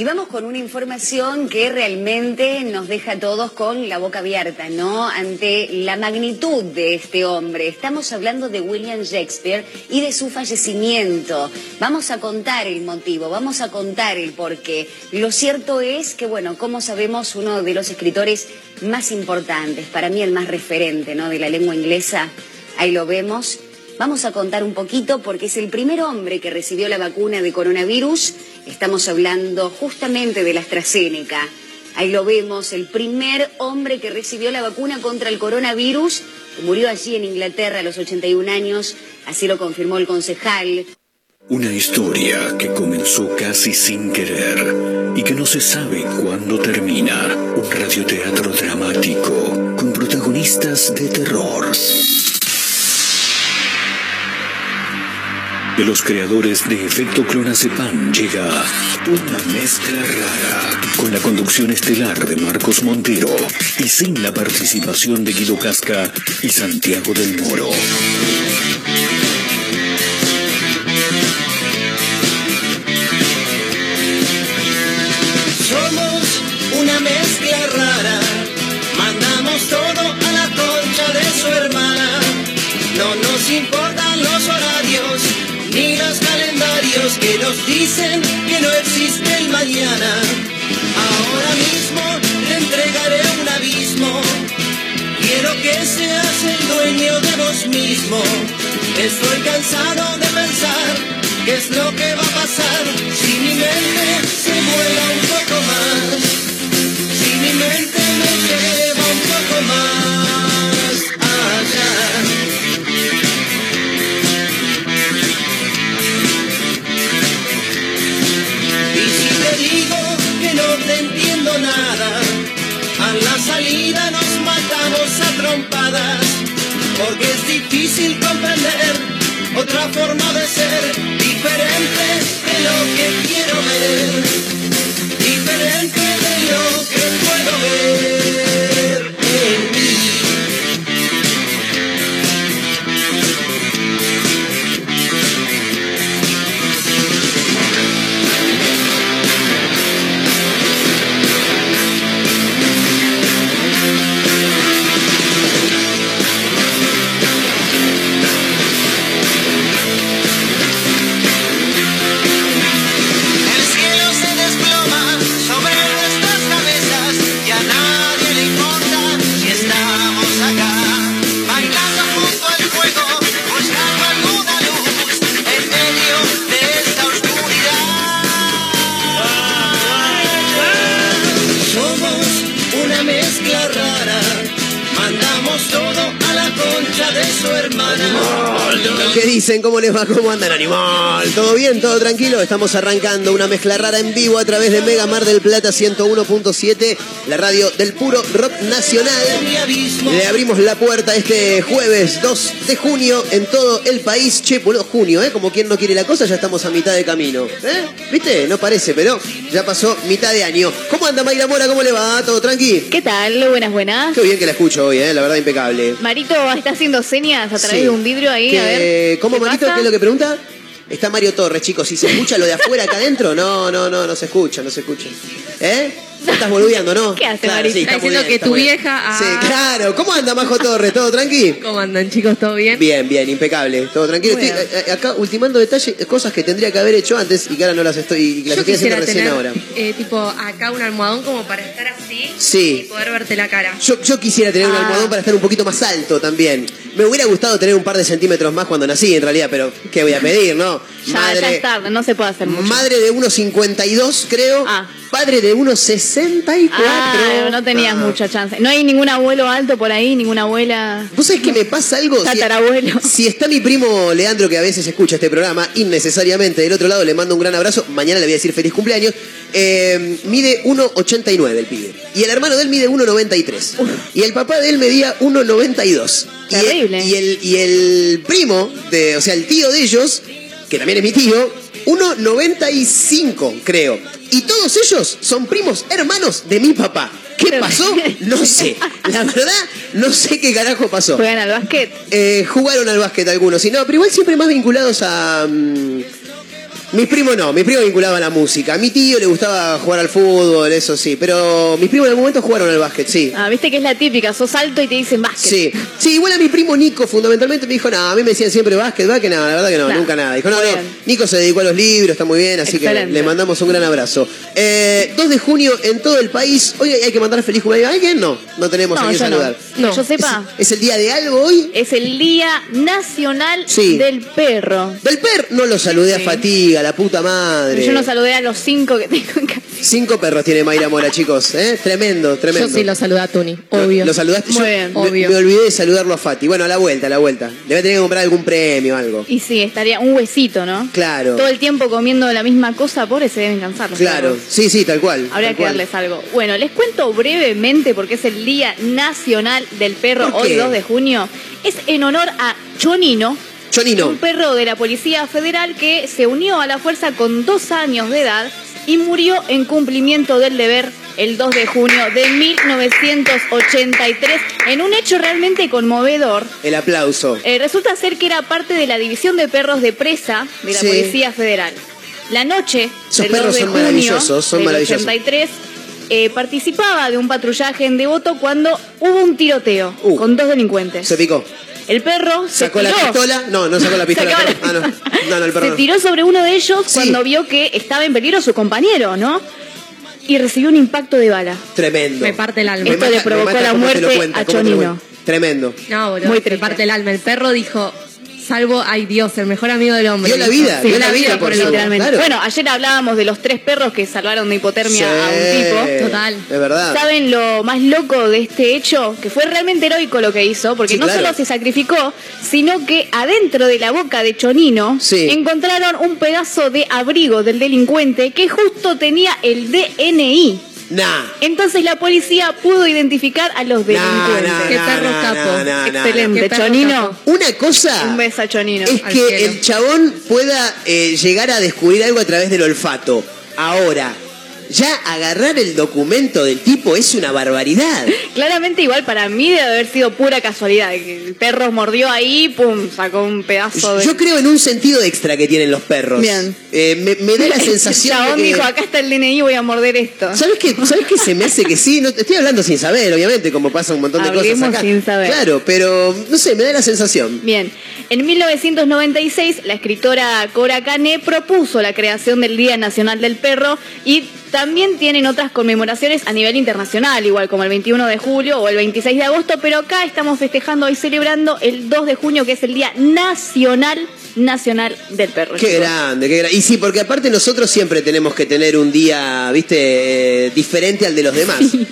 Y vamos con una información que realmente nos deja a todos con la boca abierta, ¿no? Ante la magnitud de este hombre. Estamos hablando de William Shakespeare y de su fallecimiento. Vamos a contar el motivo, vamos a contar el porqué. Lo cierto es que, bueno, como sabemos, uno de los escritores más importantes, para mí el más referente, ¿no? De la lengua inglesa, ahí lo vemos. Vamos a contar un poquito porque es el primer hombre que recibió la vacuna de coronavirus Estamos hablando justamente de la AstraZeneca. Ahí lo vemos, el primer hombre que recibió la vacuna contra el coronavirus, murió allí en Inglaterra a los 81 años, así lo confirmó el concejal. Una historia que comenzó casi sin querer y que no se sabe cuándo termina. Un radioteatro dramático con protagonistas de terror. De los creadores de Efecto Clonazepam llega una mezcla rara con la conducción estelar de Marcos Montero y sin la participación de Guido Casca y Santiago del Moro. Dicen que no existe el mañana. Ahora mismo le entregaré un abismo. Quiero que seas el dueño de vos mismo. Estoy cansado de pensar qué es lo que va a pasar si mi mente se vuela un poco más. Si mi mente me lleva un poco más allá. Porque es difícil comprender otra forma de ser, diferente de lo que quiero ver, diferente de lo que puedo ver ¿Qué dicen? ¿Cómo les va? ¿Cómo andan, animal? ¿Todo bien? ¿Todo tranquilo? Estamos arrancando una mezcla rara en vivo a través de Mega Mar del Plata 101.7, la radio del puro rock nacional. Le abrimos la puerta este jueves 2 de junio en todo el país. Che, puro junio, ¿eh? Como quien no quiere la cosa, ya estamos a mitad de camino. ¿Eh? ¿Viste? No parece, pero ya pasó mitad de año. ¿Cómo anda Mayra Mora? ¿Cómo le va? ¿Todo tranqui? ¿Qué tal? Buenas, buenas. Qué bien que la escucho hoy, ¿eh? La verdad, impecable. Marito está haciendo señas a través de un vidrio ahí, a ver. Eh, ¿Cómo, Marito? ¿Qué es lo que pregunta? Está Mario Torres, chicos. Si se escucha lo de afuera acá adentro, no, no, no, no se escucha, no se escucha. ¿Eh? Estás boludeando, ¿no? ¿Qué hace, Marito? está diciendo que tu vieja... Sí, claro. ¿Cómo anda Majo Torres? ¿Todo tranqui? ¿Cómo andan, chicos? ¿Todo bien? Bien, bien, impecable. Todo tranquilo. Estoy eh, acá ultimando detalles, cosas que tendría que haber hecho antes y que ahora no las estoy, las estoy haciendo recién ahora. Eh, tipo, acá un almohadón como para estar así sí. y poder verte la cara. Yo, yo quisiera tener un Ah. almohadón para estar un poquito más alto también. Me hubiera gustado tener un par de centímetros más cuando nací, en realidad, pero ¿qué voy a pedir, no? Ya, ya es tarde, no se puede hacer mucho. Madre de 1,52 creo. Ah. Padre de 1,64. Ah, no tenías Ah. mucha chance. No hay ningún abuelo alto por ahí, ninguna abuela. ¿Vos sabés que me pasa algo? Si- Tatarabuelo. Si, está mi primo Leandro, que a veces escucha este programa, innecesariamente del otro lado, le mando un gran abrazo. Mañana le voy a decir feliz cumpleaños. Eh, mide 1,89 el pibe. Y el hermano de él mide 1,93. Y el papá de él medía 1,92. Y el- Terrible. Y el, y el primo, de, o sea, el tío de ellos, que también es mi tío, 1,95 creo. Y todos ellos son primos hermanos de mi papá. ¿Qué pasó? No sé. La verdad, no sé qué carajo pasó. ¿Juegan al básquet? Eh, jugaron al básquet algunos, y no, pero igual siempre más vinculados a. mm, Mis primos no, mis primos vinculaban a la música. A mi tío le gustaba jugar al fútbol, eso sí. Pero mis primos en algún momento jugaron al básquet, sí. Ah, viste que es la típica, sos alto y te dicen básquet. Sí, sí, igual a mi primo Nico fundamentalmente me dijo, no, a mí me decían siempre básquet, básquet, no, la verdad que no, nunca nada. Dijo, no, no. Nico se dedicó a los libros, está muy bien, así Excelente. que le mandamos un gran abrazo. Eh, 2 de junio en todo el país, hoy hay que mandar feliz cumpleaños a alguien, no, no tenemos No, a no. saludar. No. Yo sepa, ¿Es, es el día de algo hoy? es el Día Nacional Sí. del Perro. Del per, no lo saludé a Sí. Fatiga, la puta madre. Yo no saludé a los cinco que tengo en casa. Cinco perros tiene Mayra Mora, chicos, ¿eh? Tremendo, tremendo. Yo sí lo saludé a Tuni, obvio. ¿Lo saludaste? Muy Yo bien. me- Obvio. Me, olvidé de saludarlo a Fati. Bueno, a la vuelta, a la vuelta. Le voy a tener que comprar algún premio o algo. Y sí, estaría un huesito, ¿no? Claro. Todo el tiempo comiendo la misma cosa, pobre, se deben cansar. los Claro, perros. sí, sí, tal cual. Habría tal que cual. darles algo. Bueno, les cuento brevemente porque es el Día Nacional del Perro, ¿Por hoy qué? 2 de junio. Es en honor a Chonino, Chonino. un perro de la Policía Federal que se unió a la fuerza con dos años de edad y murió en cumplimiento del deber el 2 de junio de 1983 en un hecho realmente conmovedor. El aplauso. Eh, resulta ser que era parte de la división de perros de presa de la Sí. Policía Federal. La noche Esos del perros 2 de son junio maravillosos, son del maravillosos. 83 eh, participaba de un patrullaje en Devoto cuando hubo un tiroteo Uh. con dos delincuentes. Se picó. El perro se ¿Sacó la pistola? No, no sacó la pistola. Sacó la Ah, no. No, no, el perro Se no. tiró sobre uno de ellos Sí. cuando vio que estaba en peligro su compañero, ¿no? Y recibió un impacto de bala. Tremendo. Me parte el alma. Me Esto mata- le provocó me la muerte cuenta, a Chonino. Tremendo. No, boludo, Muy me triste. parte el alma. El perro dijo, salvo, ay Dios, el mejor amigo del hombre. Dio la vida, Sí, dio la vida por el eso. otro. Literalmente. claro. Bueno, ayer hablábamos de los tres perros que salvaron de hipotermia Sí. a un tipo. Total. Es verdad. ¿Saben lo más loco de este hecho? Que fue realmente heroico lo que hizo, porque Sí, no claro. solo se sacrificó, sino que adentro de la boca de Chonino Sí. encontraron un pedazo de abrigo del delincuente que justo tenía el DNI. Nah. Entonces la policía pudo identificar a los delincuentes. nah, Qué nah, perro nah, capo. nah, nah, nah. Excelente, Qué perro Chonino. capo. Una cosa Un beso a Chonino. es que cielo. el chabón pueda eh, llegar a descubrir algo a través del olfato. Ahora, ya agarrar el documento del tipo es una barbaridad. Claramente igual para mí debe haber sido pura casualidad. El perro mordió ahí, pum, sacó un pedazo de... Yo creo en un sentido extra que tienen los perros. Bien. Eh, me, me da la sensación chabón que... dijo, acá está el DNI, voy a morder esto. ¿Sabes qué? ¿Sabes qué se me hace que sí? No, estoy hablando sin saber, obviamente, como pasa un montón de Hablemos cosas acá. sin saber. Claro, pero no sé, me da la sensación. Bien, en 1996 la escritora Cora Cane propuso la creación del Día Nacional del Perro y también tienen otras conmemoraciones a nivel internacional, igual como el 21 de julio o el 26 de agosto, pero acá estamos festejando y celebrando el 2 de junio que es el Día Nacional Nacional del Perro. Qué chicos. grande, qué grande. Y sí, porque aparte nosotros siempre tenemos que tener un día, viste, eh, diferente al de los demás. Sí,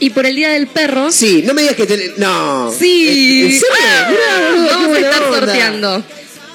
Y por el Día del Perro, no me digas que No. sí. ¿En serio? Ah, vamos a estar onda. sorteando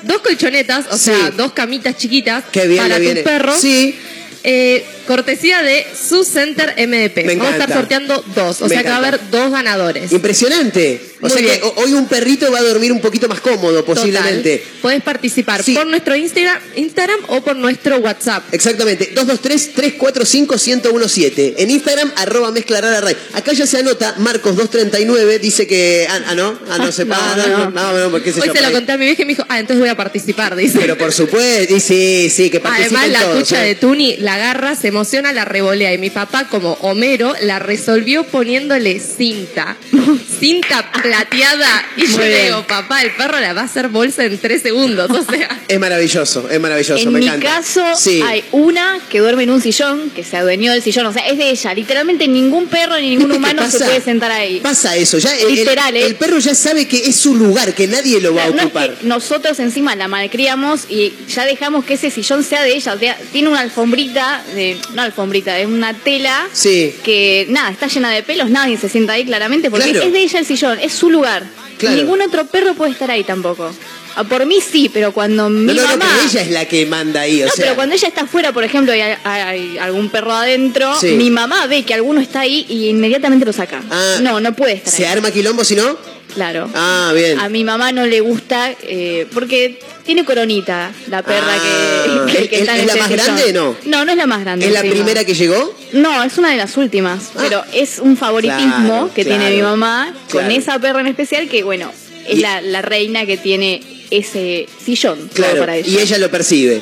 dos colchonetas, o Sí. sea, dos camitas chiquitas Qué bien para tus perros. Sí. Eh, cortesía de su Center MDP. Me Vamos a estar encanta. sorteando dos, o Me sea que va a encanta. haber dos ganadores. Impresionante. O Muy sea bien. que ho- hoy un perrito va a dormir un poquito más cómodo, posiblemente. Total. Puedes participar Sí. por nuestro Instagram, Instagram o por nuestro WhatsApp. Exactamente, 223-345-1017. En Instagram, arroba mezcla rara ray. Acá ya se anota, Marcos239 dice que. Ah, ah, no, ah, no se No, ah, no, no, no, no, porque sé Hoy se lo conté a mi vieja y me dijo, ah, entonces voy a participar, dice. Pero por supuesto, y sí, sí, que participen Además, la todos, cucha ¿eh? de Tuni la agarra, se emociona, la revolea. Y mi papá, como Homero, la resolvió poniéndole cinta. cinta plateada. Y yo Muy le bien. digo, papá, el perro la va a hacer bolsa en tres segundos. O sea, Es maravilloso, es maravilloso, En me mi encanta. caso sí. hay una que duerme en un sillón, que se adueñó del sillón, o sea, es de ella. Literalmente ningún perro ni ningún ¿Viste qué humano se puede sentar ahí. Pasa eso, ya el, el- Literal, ¿eh? el perro ya sabe que es su lugar, que nadie lo va a No es ocupar. que nosotros encima la malcriamos y ya dejamos que ese sillón sea de ella. O sea, tiene una alfombrita, de, no alfombrita, es una tela Sí. que nada, está llena de pelos, nadie se sienta ahí claramente porque Claro. es de ella el sillón, es su lugar. Claro. Ningún otro perro puede estar ahí tampoco. Ah, Por mí sí, pero cuando mi No, no, no, mamá... pero ella es la que manda ahí, o No, sea. pero cuando ella está afuera, por ejemplo, y hay, hay algún perro adentro, Sí. mi mamá ve que alguno está ahí y inmediatamente lo saca. Ah, no, no puede estar ¿Se ahí. arma quilombo si no? Claro. Ah, bien. A mi mamá no le gusta eh, porque tiene coronita la perra Ah, que, que- que ¿es- está en es la más grande, no? No, no es la más grande. ¿Es la primera que llegó? No, es una de las últimas, Ah. pero es un favoritismo Claro, que claro, tiene mi mamá con esa perra en especial que, bueno, es Y- la, la reina que tiene ese sillón Claro, para ella. y ella lo percibe.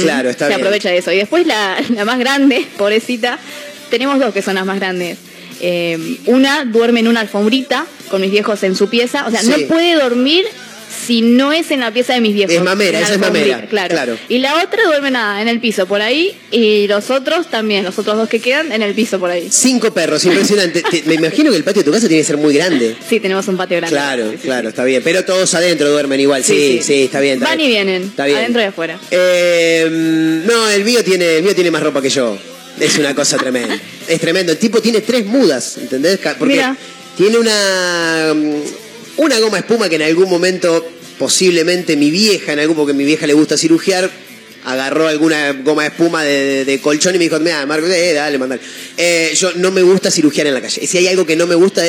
Claro, está Se bien. aprovecha de eso. Y después la, la más grande, pobrecita, tenemos dos que son las más grandes. Eh, una duerme en una alfombrita con mis viejos en su pieza. O sea, Sí. no puede dormir si no es en la pieza de mis viejos. Es mamera, esa es mamera, Claro. claro. Y la otra duerme nada, en el piso por ahí. Y los otros también, los otros dos que quedan en el piso por ahí. Cinco perros, impresionante. Te- me imagino que el patio de tu casa tiene que ser muy grande. Sí, tenemos un patio grande. Claro, Sí, claro, sí. está bien. Pero todos adentro duermen igual. Sí, sí, está bien. está Van bien. y vienen, Está bien. adentro y afuera. Eh, no, el mío tiene, el mío tiene más ropa que yo. Es una cosa tremenda. Es tremendo. El tipo tiene tres mudas, ¿entendés? Porque Mira. Tiene una mm, una goma espuma que en algún momento, posiblemente mi vieja, en algún porque mi vieja le gusta cirugiar, agarró alguna goma de espuma de, colchón y me dijo, mira, Marco, eh, dale, mandale. Eh, yo no me gusta cirugiar en la calle. Si hay algo que no me gusta.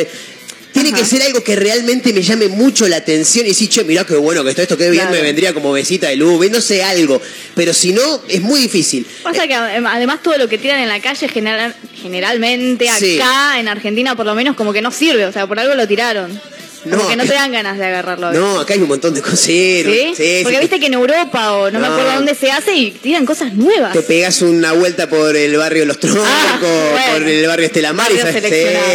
Tiene que ser algo que realmente me llame mucho la atención y decir, che, mirá qué bueno que está esto, qué bien Claro. me vendría como besita de luz, no sé, algo. Pero si no, es muy difícil. Pasa que adem- además todo lo que tiran en la calle general- generalmente Sí. acá en Argentina por lo menos como que no sirve, o sea, por algo lo tiraron. No, que no te dan ganas de agarrarlo. No, acá hay un montón de cosas. Sí, ¿Sí? sí, Porque sí. viste que en Europa o no, me acuerdo dónde se hace y tiran cosas nuevas. Te pegas una vuelta por el barrio Los Troncos, Ah, bueno. por el barrio Estelamar y sabes,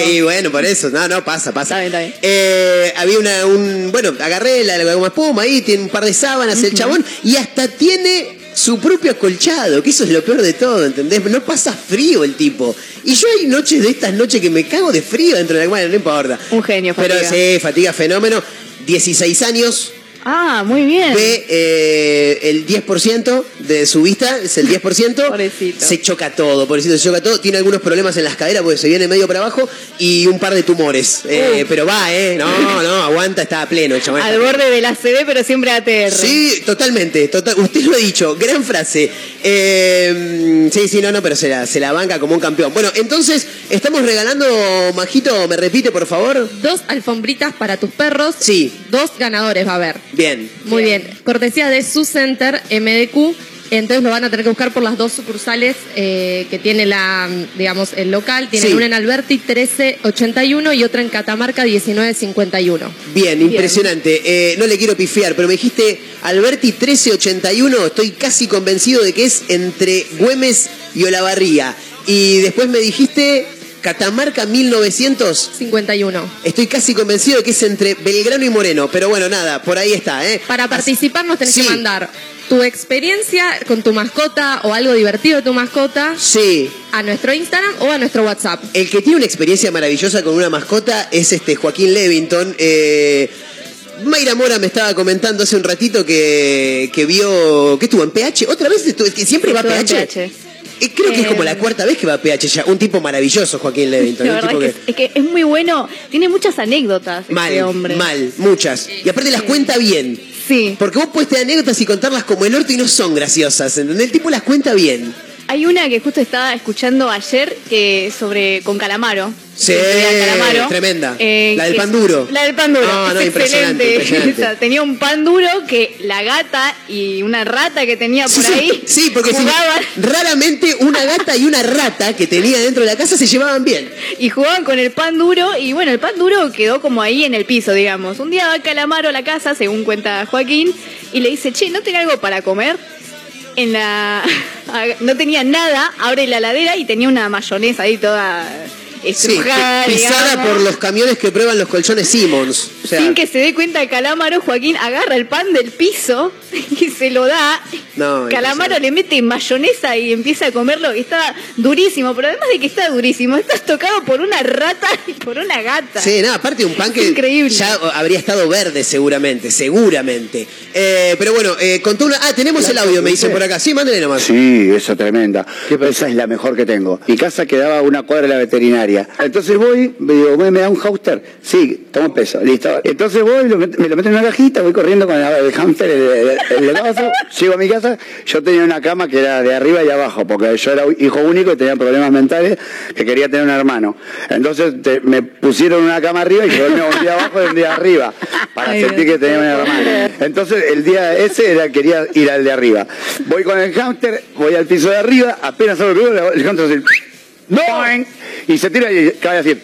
sí, bueno, por eso. No, no, pasa, pasa. Está bien, está bien. Eh, había una, un, bueno, agarré la, la goma espuma ahí, tiene un par de sábanas el chabón y hasta tiene su propio acolchado, que eso es lo peor de todo, ¿entendés? No pasa frío el tipo. Y yo hay noches de estas noches que me cago de frío dentro de la bueno, no importa. Un genio, Pero Fatiga. sí, fatiga fenómeno. 16 años, Ah, muy bien. ve eh, el 10% de su vista, es el 10%. Pobrecito. Se choca todo, pobrecito, se choca todo. Tiene algunos problemas en las caderas porque se viene medio para abajo y un par de tumores. Eh. Pero va, ¿eh? No, no, aguanta, está a pleno el chabón. Al borde de la CD, pero siempre ATR. Sí, totalmente. Total, usted lo ha dicho, gran frase. Eh, sí, sí, no, no, pero se la, se la banca como un campeón. Bueno, entonces, estamos regalando, Majito, ¿me repite, por favor? Dos alfombritas para tus perros. Sí. Dos ganadores va a haber. Bien. Muy bien. Cortesía de su center MDQ. Entonces lo van a tener que buscar por las dos sucursales eh, que tiene la, digamos, el local. Tienen Sí. una en Alberti 1381 y otra en Catamarca 1951. Bien, impresionante. Eh, no le quiero pifiar, pero me dijiste Alberti 1381. Estoy casi convencido de que es entre Güemes y Olavarría. Y después me dijiste Catamarca 1900. 51. Estoy casi convencido de que es entre Belgrano y Moreno. Pero bueno, nada, por ahí está, ¿eh? Para participar nos tenés Sí. que mandar tu experiencia con tu mascota o algo divertido de tu mascota Sí. a nuestro Instagram o a nuestro WhatsApp. El que tiene una experiencia maravillosa con una mascota es este Joaquín Levington. Eh, Mayra Mora me estaba comentando hace un ratito que, que vio que estuvo en PH. Otra vez estuvo, es que siempre va a Estuvo en PH. Eh, creo que es como la cuarta vez que va a PH ya. Un tipo maravilloso, Joaquín Levington. La verdad tipo es que, es que es muy bueno. Tiene muchas anécdotas mal, este hombre. mal, muchas. Y aparte las cuenta bien. Sí. Porque vos puedes tener anécdotas y contarlas como el orto y no son graciosas, ¿entendés? El tipo las cuenta bien. Hay una que justo estaba escuchando ayer que sobre con Calamaro. Sí, Calamaro, tremenda. eh, La del pan duro. La del pan duro. No, no, es impresionante, excelente. impresionante. Tenía un pan duro que la gata y una rata que tenía por Sí, ahí sí, porque sí, jugaban raramente una gata y una rata que tenía dentro de la casa se llevaban bien. y jugaban con el pan duro y bueno, el pan duro quedó como ahí en el piso, digamos. Un día va Calamaro a la casa, según cuenta Joaquín, y le dice, che, ¿no tenés algo para comer? En la... no tenía nada, abre la ladera y tenía una mayonesa ahí toda Sí, estrujada, pisada digamos. por los camiones que prueban los colchones Simmons. O sea, Sin que se dé cuenta Calamaro, Joaquín agarra el pan del piso y se lo da. No, Calamaro le mete mayonesa y empieza a comerlo. Y está durísimo, pero además de que está durísimo, estás tocado por una rata y por una gata. Sí, nada, aparte de un pan que Increíble. ya habría estado verde seguramente, seguramente. Eh, pero bueno, eh, contó una... Ah, tenemos el audio, me dicen por acá. Sí, mándale nomás. Sí, esa tremenda. Esa es la mejor que tengo. Mi casa quedaba a una cuadra de la veterinaria. Entonces voy, me digo, ¿me, da un hámster? Sí, toma un peso, listo. Entonces voy, lo met- me lo meto en una cajita, voy corriendo con el, el hámster, el, el, el legazo, llego a mi casa, yo tenía una cama que era de arriba y abajo, porque yo era hijo único y tenía problemas mentales, que quería tener un hermano. Entonces te- me pusieron una cama arriba y yo un día abajo y un día arriba, para Ay, sentir Dios. que tenía un hermano. Entonces el día ese era quería ir al de arriba. Voy con el hámster, voy al piso de arriba, apenas abro el el hámster hace ¡No! Y se tira y cae así.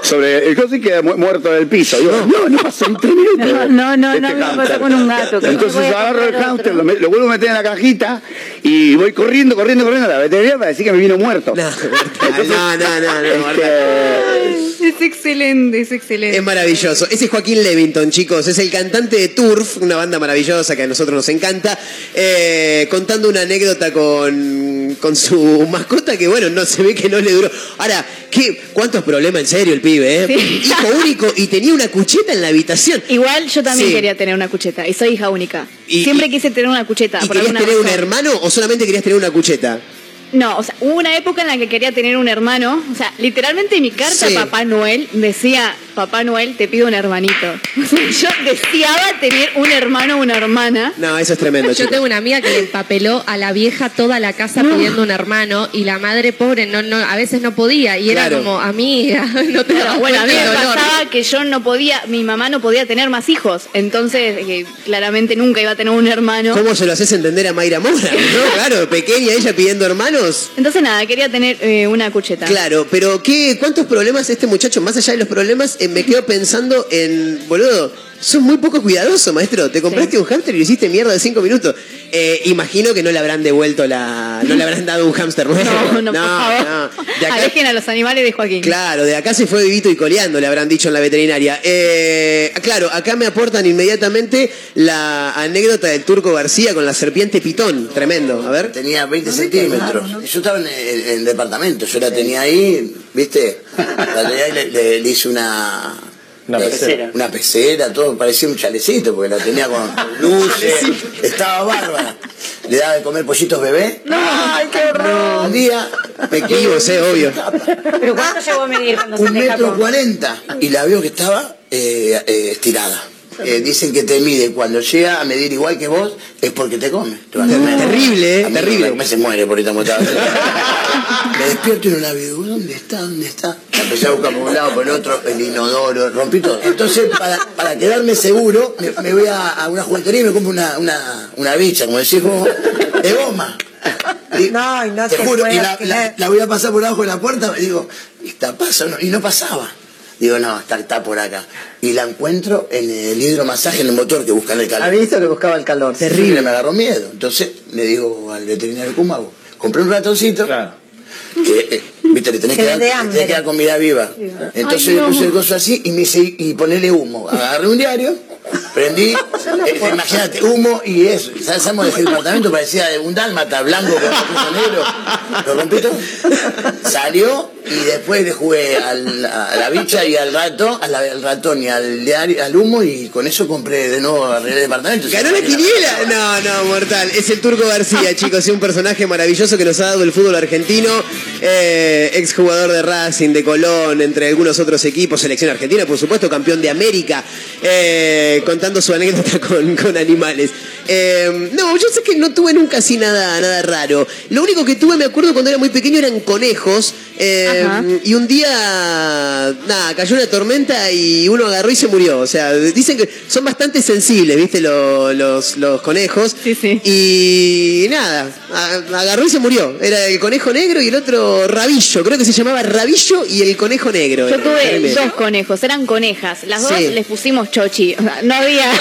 Sobre el coso y queda mu- muerto en el piso. Digo, no, no pasa ni tres minutos. No, no, no, Este no, me pasó con un gato, que Entonces a agarro el hámster, lo, lo vuelvo a meter en la cajita y voy corriendo, corriendo, corriendo a la veterinaria para decir que me vino muerto. No, Mortal, no, no, no, no. Este, Es excelente, es excelente. Es maravilloso. Ese es Joaquín Levington, chicos. Es el cantante de Turf, una banda maravillosa que a nosotros nos encanta. eh, contando una anécdota con, con su mascota que, bueno, no se ve que no le duró. Ahora, ¿qué, ¿cuántos problemas en serio el pibe, eh? Sí. Hijo único y tenía una cucheta en la habitación. Igual yo también Sí. quería tener una cucheta y soy hija única. Y- Siempre quise tener una cucheta. ¿Y por querías tener un hermano o solamente querías tener una cucheta? No, o sea, hubo una época en la que quería tener un hermano. O sea, literalmente mi carta Sí. a Papá Noel decía, Papá Noel, te pido un hermanito. O sea, yo deseaba tener un hermano o una hermana. No, eso es tremendo, Yo chicos. tengo una amiga que le empapeló a la vieja toda la casa pidiendo un hermano y la madre pobre no, no, a veces no podía y era Claro. como, amiga, no te das Bueno, a mí me pasaba que yo no podía, mi mamá no podía tener más hijos. Entonces, eh, claramente nunca iba a tener un hermano. ¿Cómo se lo haces entender a Mayra Mora? ¿No? Claro, pequeña ella pidiendo Entonces, nada, quería tener eh, una cucheta. Claro, pero ¿qué, ¿cuántos problemas este muchacho, más allá de los problemas, eh, me quedo pensando en, boludo, sos muy poco cuidadoso, maestro. Te compraste un hámster y lo hiciste mierda de cinco minutos. Eh, imagino que no le habrán devuelto la... No le habrán dado un hámster nuevo. No, no, por favor. no. De acá- Alejen a los animales de Joaquín. Claro, de acá se fue vivito y coleando, le habrán dicho en la veterinaria. Eh, claro, acá me aportan inmediatamente la anécdota del Turco García con la serpiente pitón. Tremendo. A ver. Tenía 20 centímetros. Yo estaba en el, en el departamento, yo la tenía ahí, ¿viste? La tenía ahí, le, le- le hice una. Una pecera. Una pecera, todo, parecía un chalecito, porque la tenía con luces. Estaba bárbara. Le daba de comer pollitos bebé. ¡Ay, qué horror! Un día. Vivos, eh, obvio. ¿Pero cuánto llegó a medir cuando se Un metro cuarenta. Y la veo que estaba eh, eh, estirada. Eh, dicen que te mide cuando llega a medir igual que vos, es porque te come. Te va a comer. Terrible, eh, mí terrible. Me se muere por como estaba. Me despierto no la veo. ¿Dónde está? ¿Dónde está? La empecé a buscar por un lado, por el otro, el inodoro, rompí todo. Entonces, para, para quedarme seguro, me, me voy a, a una juguetería y me compro una, una, una bicha, como decís vos, de goma. Y- No, y no te te juro, y puedo la, creer. la- la voy a pasar por abajo de la puerta y digo, ¿esta pasa o no? Y no pasaba. Digo, no, está, está por acá. Y la encuentro en el hidromasaje, en el motor que buscan el calor. Ha visto que buscaba el calor. Terrible, me agarró miedo. Entonces le digo al veterinario, ¿cómo hago? Compré un ratoncito. Claro. Que, eh, viste, le tenés Que que, dar, tenés que dar comida viva. Entonces Ay, le puse el coso así y me dice, y ponele humo. Agarré un diario, prendí, eh, imagínate, humo y eso. Sabemos que el departamento parecía de un dálmata blanco con un negro. Lo rompí todo. Salió y después le jugué al- a la bicha y al rato, al ratón y al humo y con eso compré de nuevo arreglé el departamento. ¿Ganó la quiniela? No, no, mortal. Es el Turco García, chicos. Es un personaje maravilloso que nos ha dado el fútbol argentino. Eh, exjugador de Racing, de Colón, entre algunos otros equipos. Selección argentina, por supuesto, campeón de América. eh, contando su anécdota con, con animales. Eh, no, yo sé que no tuve nunca así nada, nada raro. Lo único que tuve, me acuerdo cuando era muy pequeño, eran conejos. eh, Ajá. y un día, nada, cayó una tormenta y uno agarró y se murió. O sea, dicen que son bastante sensibles, ¿viste? Lo- los, los conejos. Sí, sí. Y nada, agarró y se murió. Era el conejo negro y el otro rabillo. Creo que se llamaba rabillo y el conejo negro. Yo tuve dos conejos, eran conejas. Las dos Sí. les pusimos chochi. O sea, no había,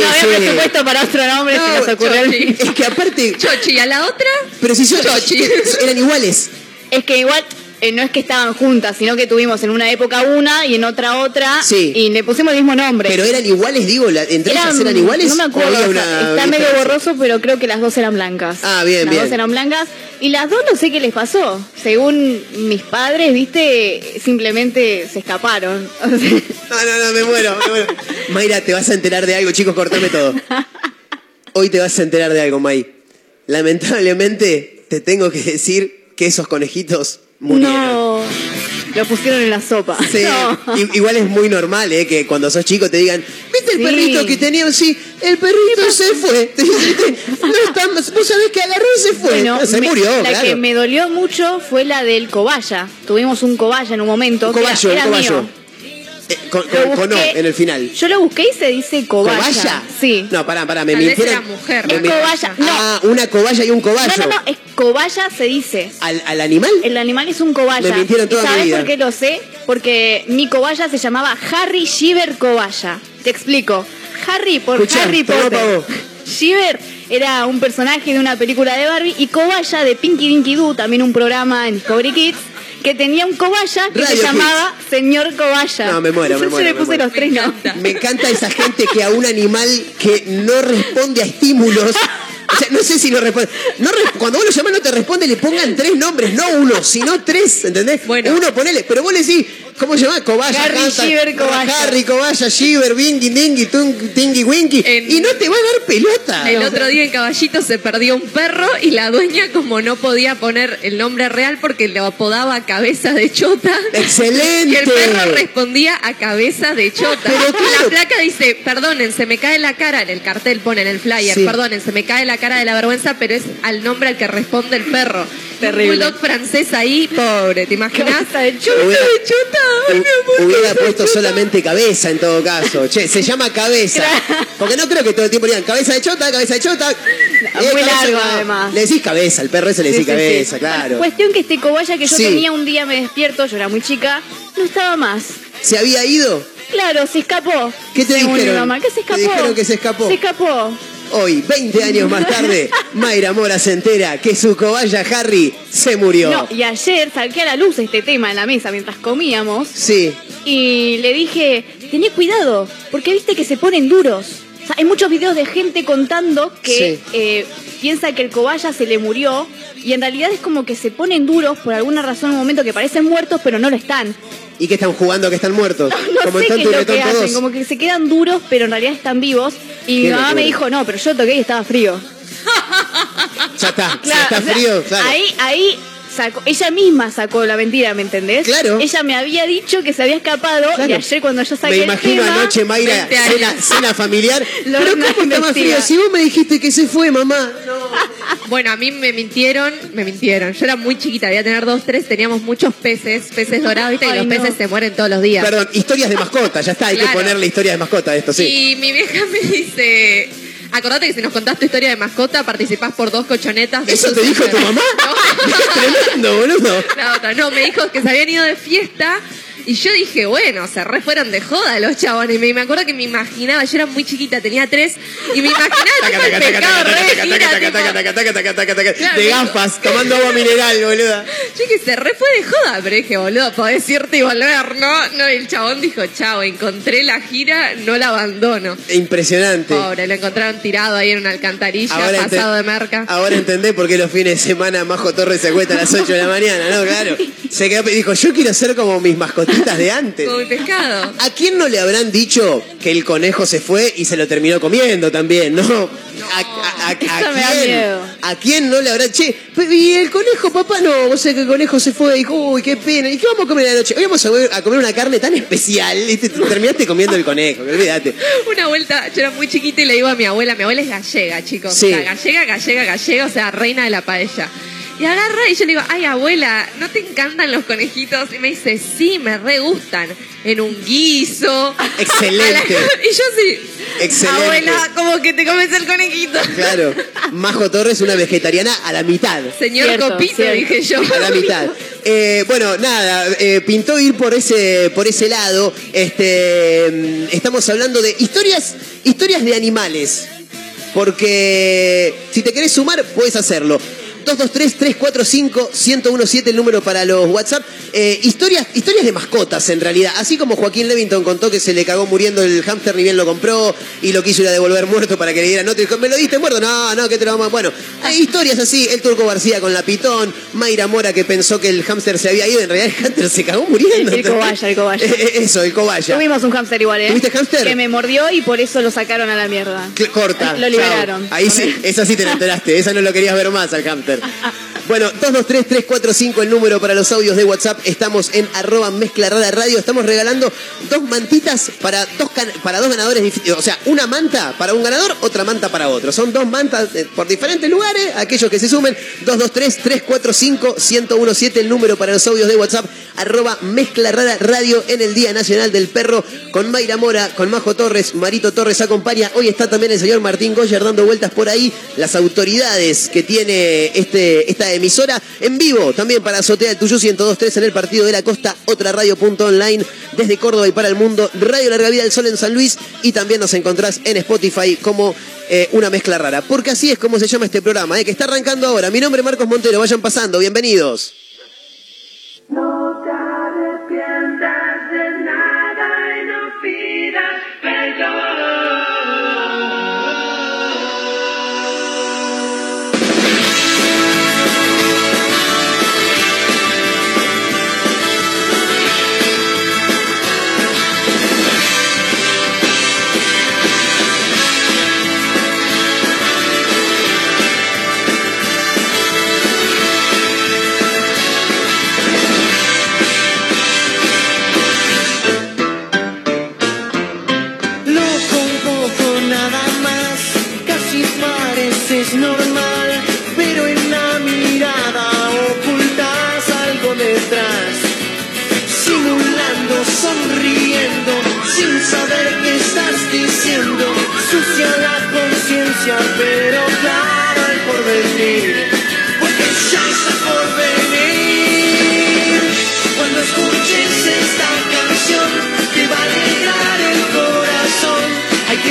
no había sí. presupuesto para otro nombre, No, se nos ocurrió. el- Es que aparte, Chochi, ¿y a la otra? pero si son, Chochi. eran iguales. Es que igual eh, no es que estaban juntas, sino que tuvimos en una época una y en otra otra. Sí. Y le pusimos el mismo nombre. Pero eran iguales, digo, la- entre ellas eran iguales. No me ¿O acuerdo. o una está medio borroso, pero creo que las dos eran blancas. Ah, bien, las bien. dos eran blancas. Y las dos no sé qué les pasó. Según mis padres, viste, simplemente se escaparon. No, no, no, me muero, me muero. Mayra, te vas a enterar de algo, chicos, cortame todo. Hoy te vas a enterar de algo, May. Lamentablemente, te tengo que decir que esos conejitos murieron. no. Lo pusieron en la sopa. Sí, No. igual es muy normal, ¿eh? Que cuando sos chico te digan, ¿viste el Sí. perrito que tenían? Sí, el perrito se fue. No está más, vos sabés que agarró y se fue. Bueno, se me- murió, la claro. que me dolió mucho fue la del cobaya. Tuvimos un cobaya en un momento. Un era- cobayo, un era cobayo. mío. Eh, con, Lo con- con O busqué. en el final. Yo lo busqué y se dice cobaya. ¿Cobaya? Sí. No, pará, pará, me Tal vez mintieron. era mujer. me Es mi- cobaya. No. Ah, una cobaya y un cobayo. No, no, no, es cobaya se dice. ¿Al, al animal? El animal es un cobaya. Me mintieron toda ¿Y mi ¿Sabes vida. por qué lo sé? Porque mi cobaya se llamaba Harry Shiver Cobaya. Te explico. Harry por Escuchá, Harry Potter. Shiver era un personaje de una película de Barbie y Cobaya de Pinky Dinky Doo, también un programa en Discovery Kids, que tenía un Cobaya que Radio se llamaba Señor Cobaya. No, me muero, me Yo muero, le me puse los tres. Me encanta esa gente que a un animal que no responde a estímulos. O sea, no sé si no responde. No cuando vos lo llamás no te responde, le pongan tres nombres, no uno, sino tres, ¿entendés? Bueno. Uno ponele, pero vos le decís, ¿cómo se llama? Cobaya, Harry, Hunter, Shiver, Cobaya. Harry, Cobaya, Shiver, Bingy, Dingy, Tingy, Winky. En- Y no te va a dar pelota. El otro día en Caballito se perdió un perro y la dueña como no podía poner el nombre real porque lo apodaba cabeza de chota. ¡Excelente! Y el perro respondía a cabeza de chota. Pero claro. La placa dice, perdonen, se me cae la cara, en el cartel pone en el flyer, Sí. perdonen, se me cae la cara de la vergüenza, pero es al nombre al que responde el perro. Terrible. Un bulldog francés ahí, pobre, ¿te imaginas? Cabeza de chota. Cabeza de chota, Hubiera puesto solamente cabeza en todo caso. Che, se llama cabeza. Porque no creo que todo el tiempo digan cabeza de chota, cabeza de chota. Eh, muy cabeza- largo, no. además. Le decís cabeza, al perro ese le decís Sí, sí, cabeza, sí. claro. Cuestión que este cobaya que yo tenía un día me despierto, yo era muy chica, no estaba más. ¿Se había ido? Claro, se escapó. ¿Qué te Según mi dijeron? mamá, ¿qué se Te escapó? dijeron que se escapó. Se escapó. Hoy, 20 años más tarde, Mayra Mora se entera que su cobaya Harry se murió. No, y ayer saqué a la luz este tema en la mesa mientras comíamos Sí. y le dije, tené cuidado, porque viste que se ponen duros. O sea, hay muchos videos de gente contando que Sí. eh, piensa que el cobaya se le murió y en realidad es como que se ponen duros por alguna razón en un momento que parecen muertos pero no lo están. ¿Y que están jugando que están muertos? No Como sé qué es lo que hacen, 2. como que se quedan duros pero en realidad están vivos. Y mi mamá me dijo, no, pero yo toqué y estaba frío. Ya está, si Claro, está o sea, frío, claro. Ahí, ahí sacó, ella misma sacó la mentira, ¿me entendés? Claro. Ella me había dicho que se había escapado Claro. y ayer cuando yo saqué Me el imagino tema, anoche, Mayra, 20 años. cena, cena familiar. Lo Pero ¿cómo está más frío? Si vos me dijiste que se fue, mamá. Bueno, a mí me mintieron, me mintieron. Yo era muy chiquita, debía tener dos, tres, teníamos muchos peces, peces dorados, viste, y Ay, los no. peces se mueren todos los días. Perdón, historias de mascota, ya está, hay que ponerle historias de mascota a esto, sí. Y mi vieja me dice, acordate que si nos contás tu historia de mascota, participás por dos cochonetas. de ¿Eso te dijo tu Fair". mamá? No. Tremendo, boludo. La otra, no, me dijo que se habían ido de fiesta. Y yo dije, bueno, se re fueron de joda los chabones. Y me, me acuerdo que me imaginaba, yo era muy chiquita, tenía tres, y me imaginaba el pescado re de gafas, tomando agua mineral, boluda. Yo dije, se re fue de joda, pero dije, boludo, podés irte y volver, ¿no? No, y el chabón dijo, chao, encontré la gira, no la abandono. Impresionante. Pobre, lo encontraron tirado ahí en una alcantarilla, Ahora pasado de merca. Ahora entendés por qué los fines de semana Majo Torres se cuesta a las 8 de la mañana, ¿no? Claro. Se quedó, dijo, yo quiero ser como mis de antes. Como mi pescado. ¿A quién no le habrán dicho que el conejo se fue y se lo terminó comiendo también, no? ¿A, a- a- a Eso me da quién? miedo. ¿A quién no le habrán? Che, y el conejo, papá, no, vos sabés que el conejo se fue y dijo, uy, qué pena. ¿Y qué vamos a comer a la noche? Hoy vamos a comer, una carne tan especial. Y te, te terminaste comiendo el conejo, olvídate. Una vuelta, yo era muy chiquita y le digo a mi abuela, mi abuela es gallega, chicos. Sí. O sea, gallega, gallega, gallega, o sea, reina de la paella. Y agarra y yo le digo, ay abuela, ¿no te encantan los conejitos? Y me dice, sí, me re gustan. En un guiso. Excelente. Y yo sí. Excelente. Abuela, como que te comes el conejito. Claro, Majo Torres, una vegetariana a la mitad. Señor Cierto, Copito, cierto. dije yo. A la mitad. Eh, bueno, nada, eh, pintó ir por ese, por ese lado. Este, mm, estamos hablando de historias, historias de animales. Porque si te querés sumar, puedes hacerlo. 223-345-1017 el número para los WhatsApp. Eh, historias, historias de mascotas, en realidad. Así como Joaquín Levington contó que se le cagó muriendo el hámster, ni bien lo compró, y lo quiso ir a devolver muerto para que le dieran nota. Y dijo, ¿me lo diste muerto? No, no, que te lo vamos. Bueno, historias así. El Turco García con la pitón, Mayra Mora que pensó que el hámster se había ido, en realidad el hámster se cagó muriendo. El- el cobaya, el cobaya. Eh, eh, Eso, el cobaya. Tuvimos un hámster igual, ¿eh? ¿Tuviste hámster? Que me mordió y por eso lo sacaron a la mierda. Corta. Lo liberaron. chao. Ahí sí, esa sí te la enteraste. Esa no lo querías ver más al hámster. Bueno, 223-345 el número para los audios de WhatsApp. Estamos en arroba mezcla rara radio. Estamos regalando dos mantitas para dos, para dos ganadores. O sea, una manta para un ganador, otra manta para otro. Son dos mantas eh, por diferentes lugares. Aquellos que se sumen, 223-345-1017 el número para los audios de WhatsApp. Arroba mezcla rara radio en el Día Nacional del Perro. Con Mayra Mora, con Majo Torres, Marito Torres acompaña. Hoy está también el señor Martín Goyer dando vueltas por ahí. Las autoridades que tiene este, esta emisora en vivo también para Azotea del Tuyú 1023 en el Partido de la Costa, otra radio.online desde Córdoba y para el mundo, Radio Larga Vida del Sol en San Luis y también nos encontrás en Spotify como eh, una mezcla rara. Porque así es como se llama este programa, eh, que está arrancando ahora. Mi nombre es Marcos Montero, vayan pasando, bienvenidos.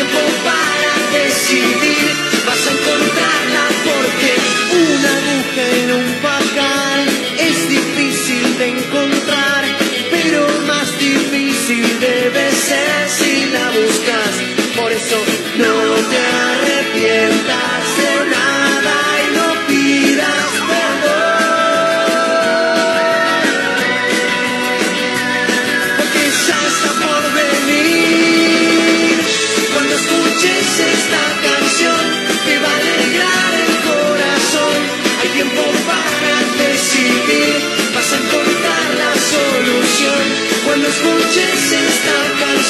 Tiempo para decidir, vas a encontrarla porque una aguja en un pajar es difícil de encontrar, pero más difícil debe ser si la buscas.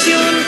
Canción,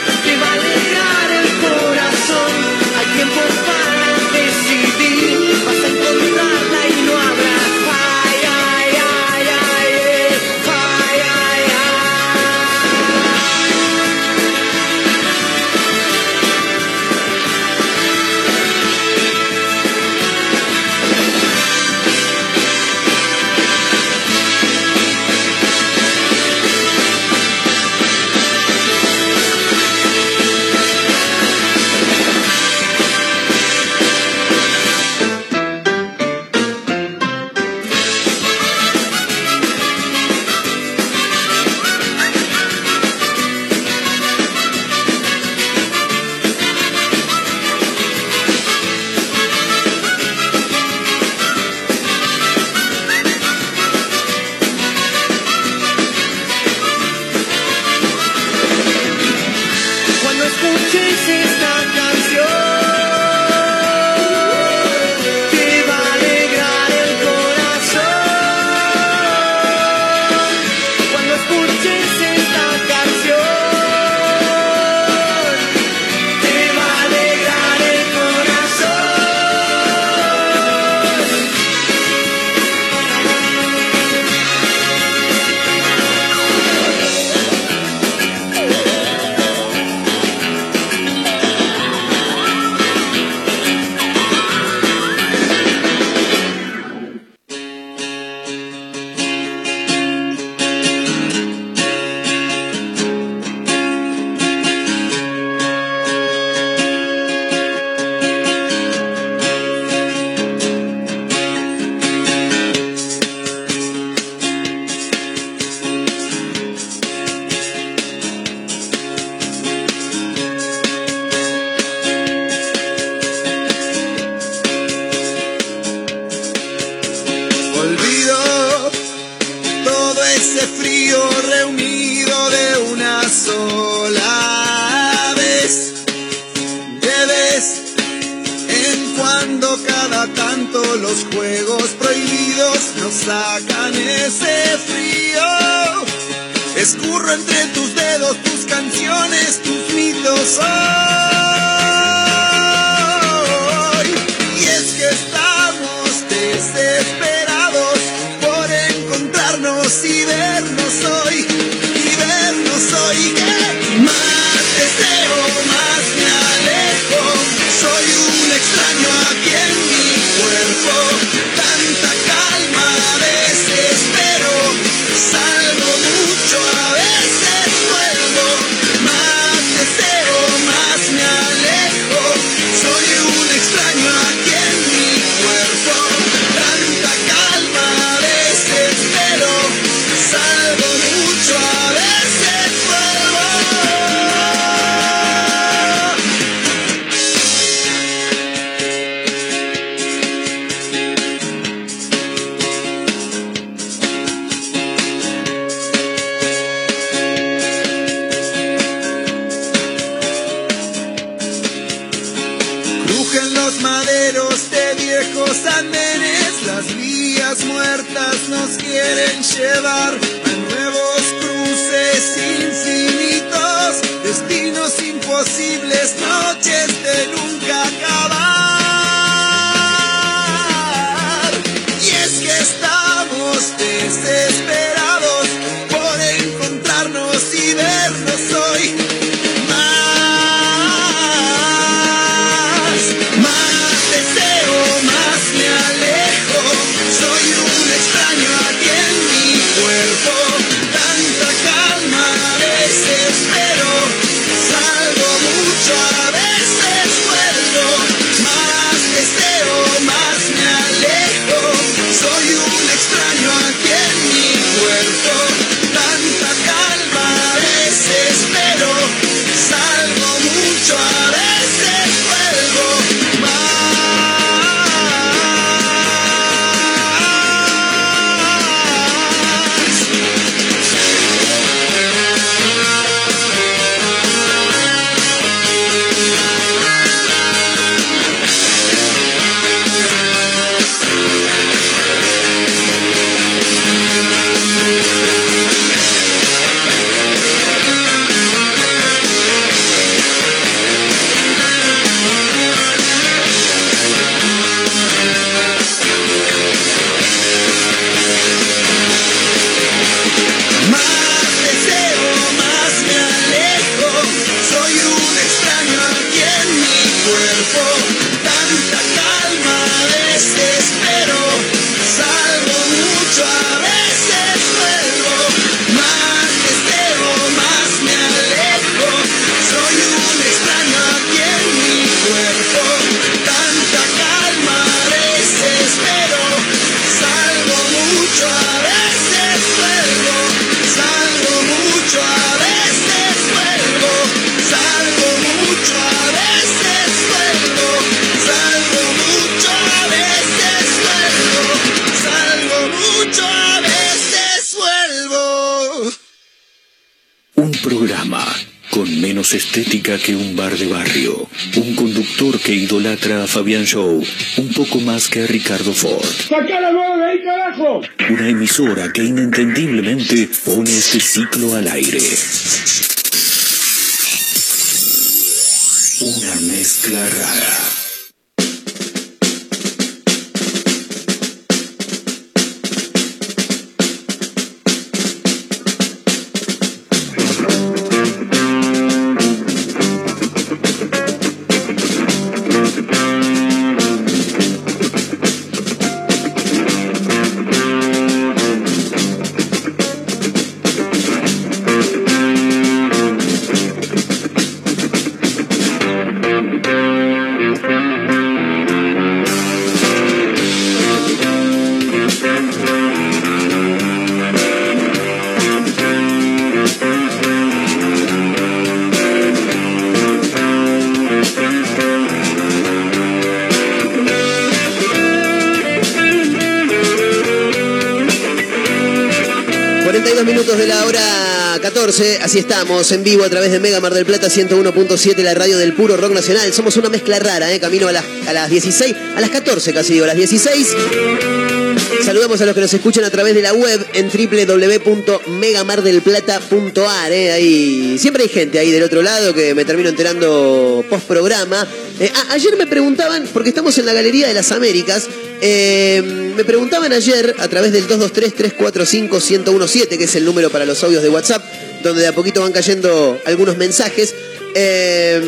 Fabián Show, un poco más que Ricardo Ford. ¡Saca la de ahí, carajo! Una emisora que inentendiblemente pone este ciclo al aire. Una mezcla rara. Así estamos, en vivo a través de Mega Mar del Plata 101.7, la radio del puro rock nacional. Somos una mezcla rara, ¿eh? camino a las, a las 16, a las 14 casi digo, a las 16. Saludamos a los que nos escuchan a través de la web en www.megamardelplata.ar. ¿eh? Ahí siempre hay gente ahí del otro lado que me termino enterando post programa. Eh, ayer me preguntaban, porque estamos en la Galería de las Américas, eh, me preguntaban ayer a través del 223-345-1017, que es el número para los audios de WhatsApp donde de a poquito van cayendo algunos mensajes. eh,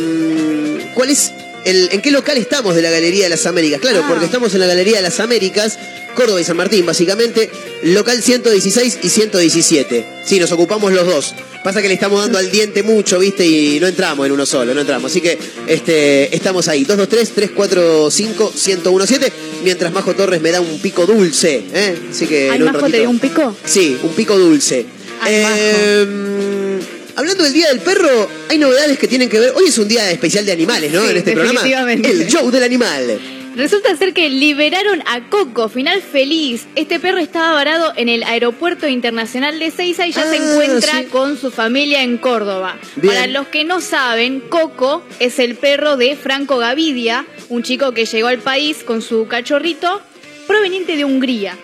¿Cuál es el, en qué local estamos de la Galería de las Américas? Claro, Ah. porque estamos en la Galería de las Américas, Córdoba y San Martín, básicamente, local 116 y 117. Sí, nos ocupamos los dos. Pasa que le estamos dando al diente mucho, ¿viste? Y no entramos en uno solo, no entramos. Así que este, estamos ahí, 223-345-1017, mientras Majo Torres me da un pico dulce, ¿eh? Así que ¿Ay, en un Majo te dio un pico? Sí, un pico dulce. Eh, hablando del Día del Perro, hay novedades que tienen que ver. Hoy es un día especial de animales, ¿no? Sí, en este programa. El show del animal. Resulta ser que liberaron a Coco, final feliz. Este perro estaba varado en el Aeropuerto Internacional de Ceiza y ya se Ah, encuentra sí. con su familia en Córdoba. Bien. Para los que no saben, Coco es el perro de Franco Gavidia, un chico que llegó al país con su cachorrito proveniente de Hungría.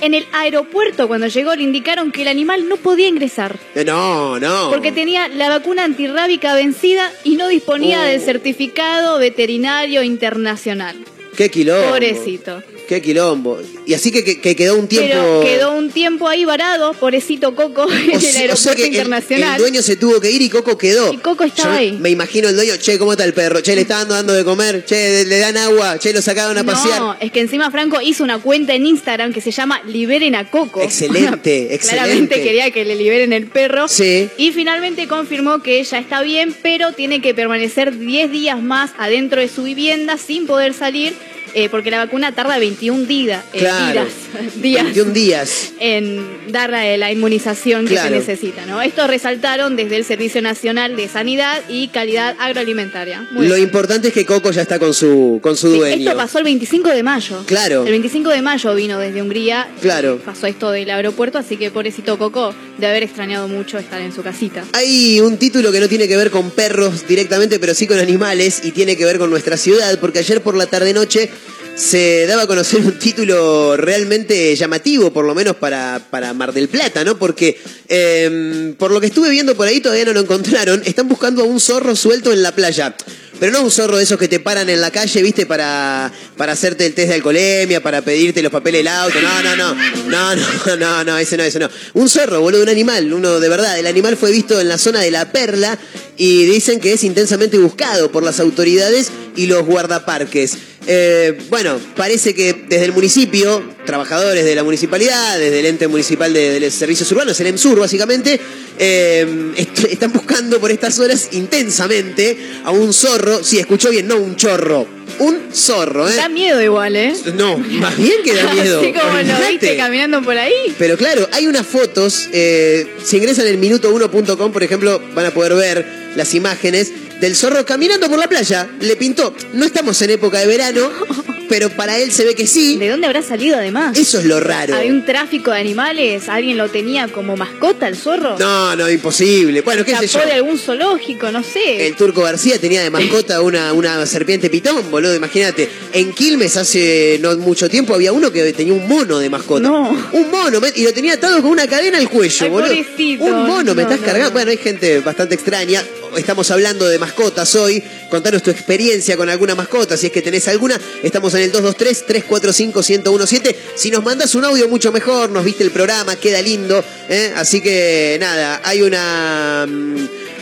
En el aeropuerto, cuando llegó, le indicaron que el animal no podía ingresar. Eh, No, no. Porque tenía la vacuna antirrábica vencida y no disponía Oh. del certificado veterinario internacional. Qué quilombo. Pobrecito. Qué quilombo. Y así que, que- que quedó un tiempo. Pero quedó un tiempo ahí varado, pobrecito Coco, en el sea- o sea aeropuerto que el- internacional. El, dueño se tuvo que ir y Coco quedó. Y Coco estaba Yo ahí. Me imagino el dueño, che, ¿cómo está el perro? Che, le está dando, dando de comer, che, le dan agua, che, lo sacaron a pasear. No, es que encima Franco hizo una cuenta en Instagram que se llama Liberen a Coco. Excelente, excelente. Claramente quería que le liberen el perro. Sí. Y finalmente confirmó que ella está bien, pero tiene que permanecer 10 días más adentro de su vivienda sin poder salir, eh, porque la vacuna tarda 21 días, eh, Claro. días, días 21 días. en dar la, inmunización que Claro. se necesita. ¿no? Esto resaltaron desde el Servicio Nacional de Sanidad y Calidad Agroalimentaria. Muy Lo bien. importante es que Coco ya está con su, con su Sí, dueño. esto pasó el 25 de mayo. Claro. El 25 de mayo vino desde Hungría. Claro. Pasó esto del aeropuerto, así que pobrecito Coco de haber extrañado mucho estar en su casita. Hay un título que no tiene que ver con perros directamente, pero sí con animales y tiene que ver con nuestra ciudad, porque ayer por la tarde-noche se daba a conocer un título realmente llamativo, por lo menos para, para Mar del Plata, ¿no? Porque eh, por lo que estuve viendo por ahí todavía no lo encontraron, están buscando a un zorro suelto en la playa. Pero no un zorro de esos que te paran en la calle, viste, para, para hacerte el test de alcoholemia, para pedirte los papeles del auto. No, no, no. No, no, no, no, ese no, ese no. Un zorro, boludo, un animal, uno de verdad. El animal fue visto en la zona de La Perla y dicen que es intensamente buscado por las autoridades y los guardaparques. Eh, bueno, parece que desde el municipio, trabajadores de la municipalidad, desde el ente municipal de, de servicios urbanos, el EMSUR básicamente, eh, est- están buscando por estas horas intensamente a un zorro, sí, escuchó bien, no un chorro, un zorro, ¿eh? Da miedo igual, ¿eh? No, más bien que da miedo. Así como lo viste caminando por ahí. Pero claro, hay unas fotos, eh, si ingresan en minuto1.com, por ejemplo, van a poder ver las imágenes del zorro caminando por la playa. Le pintó, no estamos en época de verano, pero para él se ve que sí. ¿De dónde habrá salido además? Eso es lo raro. ¿Hay un tráfico de animales? ¿Alguien lo tenía como mascota el zorro? No, no, imposible. Bueno, qué sé yo. ¿Escapó de algún zoológico? No sé. El Turco García tenía de mascota una, una serpiente pitón, boludo, imagínate. En Quilmes hace no mucho tiempo había uno que tenía un mono de mascota. No. Un mono, y lo tenía atado con una cadena al cuello, Ay, boludo. pobrecito. Un mono, me estás no, cargando. no. Bueno, hay gente bastante extraña. Estamos hablando de mascotas hoy. Contanos tu experiencia con alguna mascota, si es que tenés alguna. Estamos en el 223-345-1017. Si nos mandas un audio mucho mejor, nos viste el programa, queda lindo. ¿eh? Así que nada, hay una...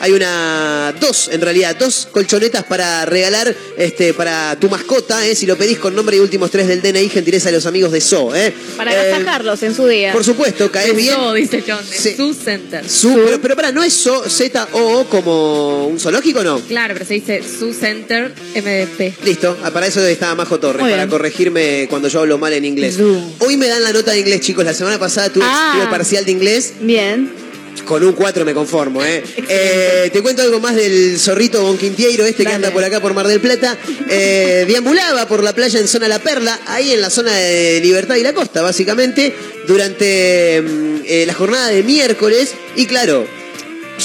Hay una dos, en realidad, dos colchonetas para regalar este, para tu mascota, ¿eh? si lo pedís con nombre y últimos tres del DNI, gentileza de los amigos de So. ¿eh? Para Eh, agasajarlos en su día. por supuesto, caes bien. Eso, dice John, de Sí. su center. Su, pero, pero para, ¿no es so, Z-O como un zoológico no? Claro, pero se dice su center MDP. Listo, ah, para eso estaba Majo Torres, Muy para bien. corregirme cuando yo hablo mal en inglés. Hoy me dan la nota de inglés, chicos. La semana pasada tuve, Ah. tuve parcial de inglés. Bien. Con un 4 me conformo, ¿eh? Eh, Te cuento algo más del zorrito Bonquintiero, este que anda por acá por Mar del Plata. Eh, deambulaba por la playa en zona La Perla, ahí en la zona de Libertad y la Costa, básicamente, durante mm, eh, la jornada de miércoles. Y claro,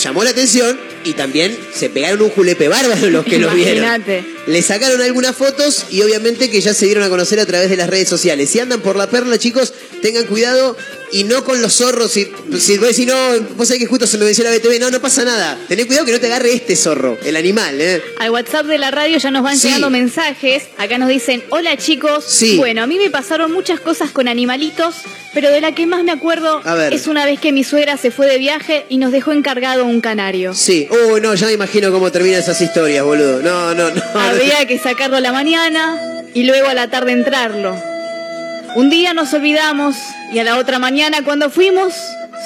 llamó la atención y también se pegaron un julepe bárbaro los que lo vieron. Le sacaron algunas fotos y obviamente que ya se dieron a conocer a través de las redes sociales. Si andan por la perla, chicos, tengan cuidado y no con los zorros. Si, si vos decís, no, vos sabés que justo se me venció la BTV, no, no pasa nada. Tené cuidado que no te agarre este zorro, el animal, ¿eh? Al WhatsApp de la radio ya nos van Sí. llegando mensajes. Acá nos dicen, hola chicos. Sí. Bueno, a mí me pasaron muchas cosas con animalitos, pero de la que más me acuerdo es una vez que mi suegra se fue de viaje y nos dejó encargado un canario. Sí. Oh, no, ya me imagino cómo terminan esas historias, boludo. No, no, no. Había que sacarlo a la mañana y luego a la tarde entrarlo. Un día nos olvidamos y a la otra mañana cuando fuimos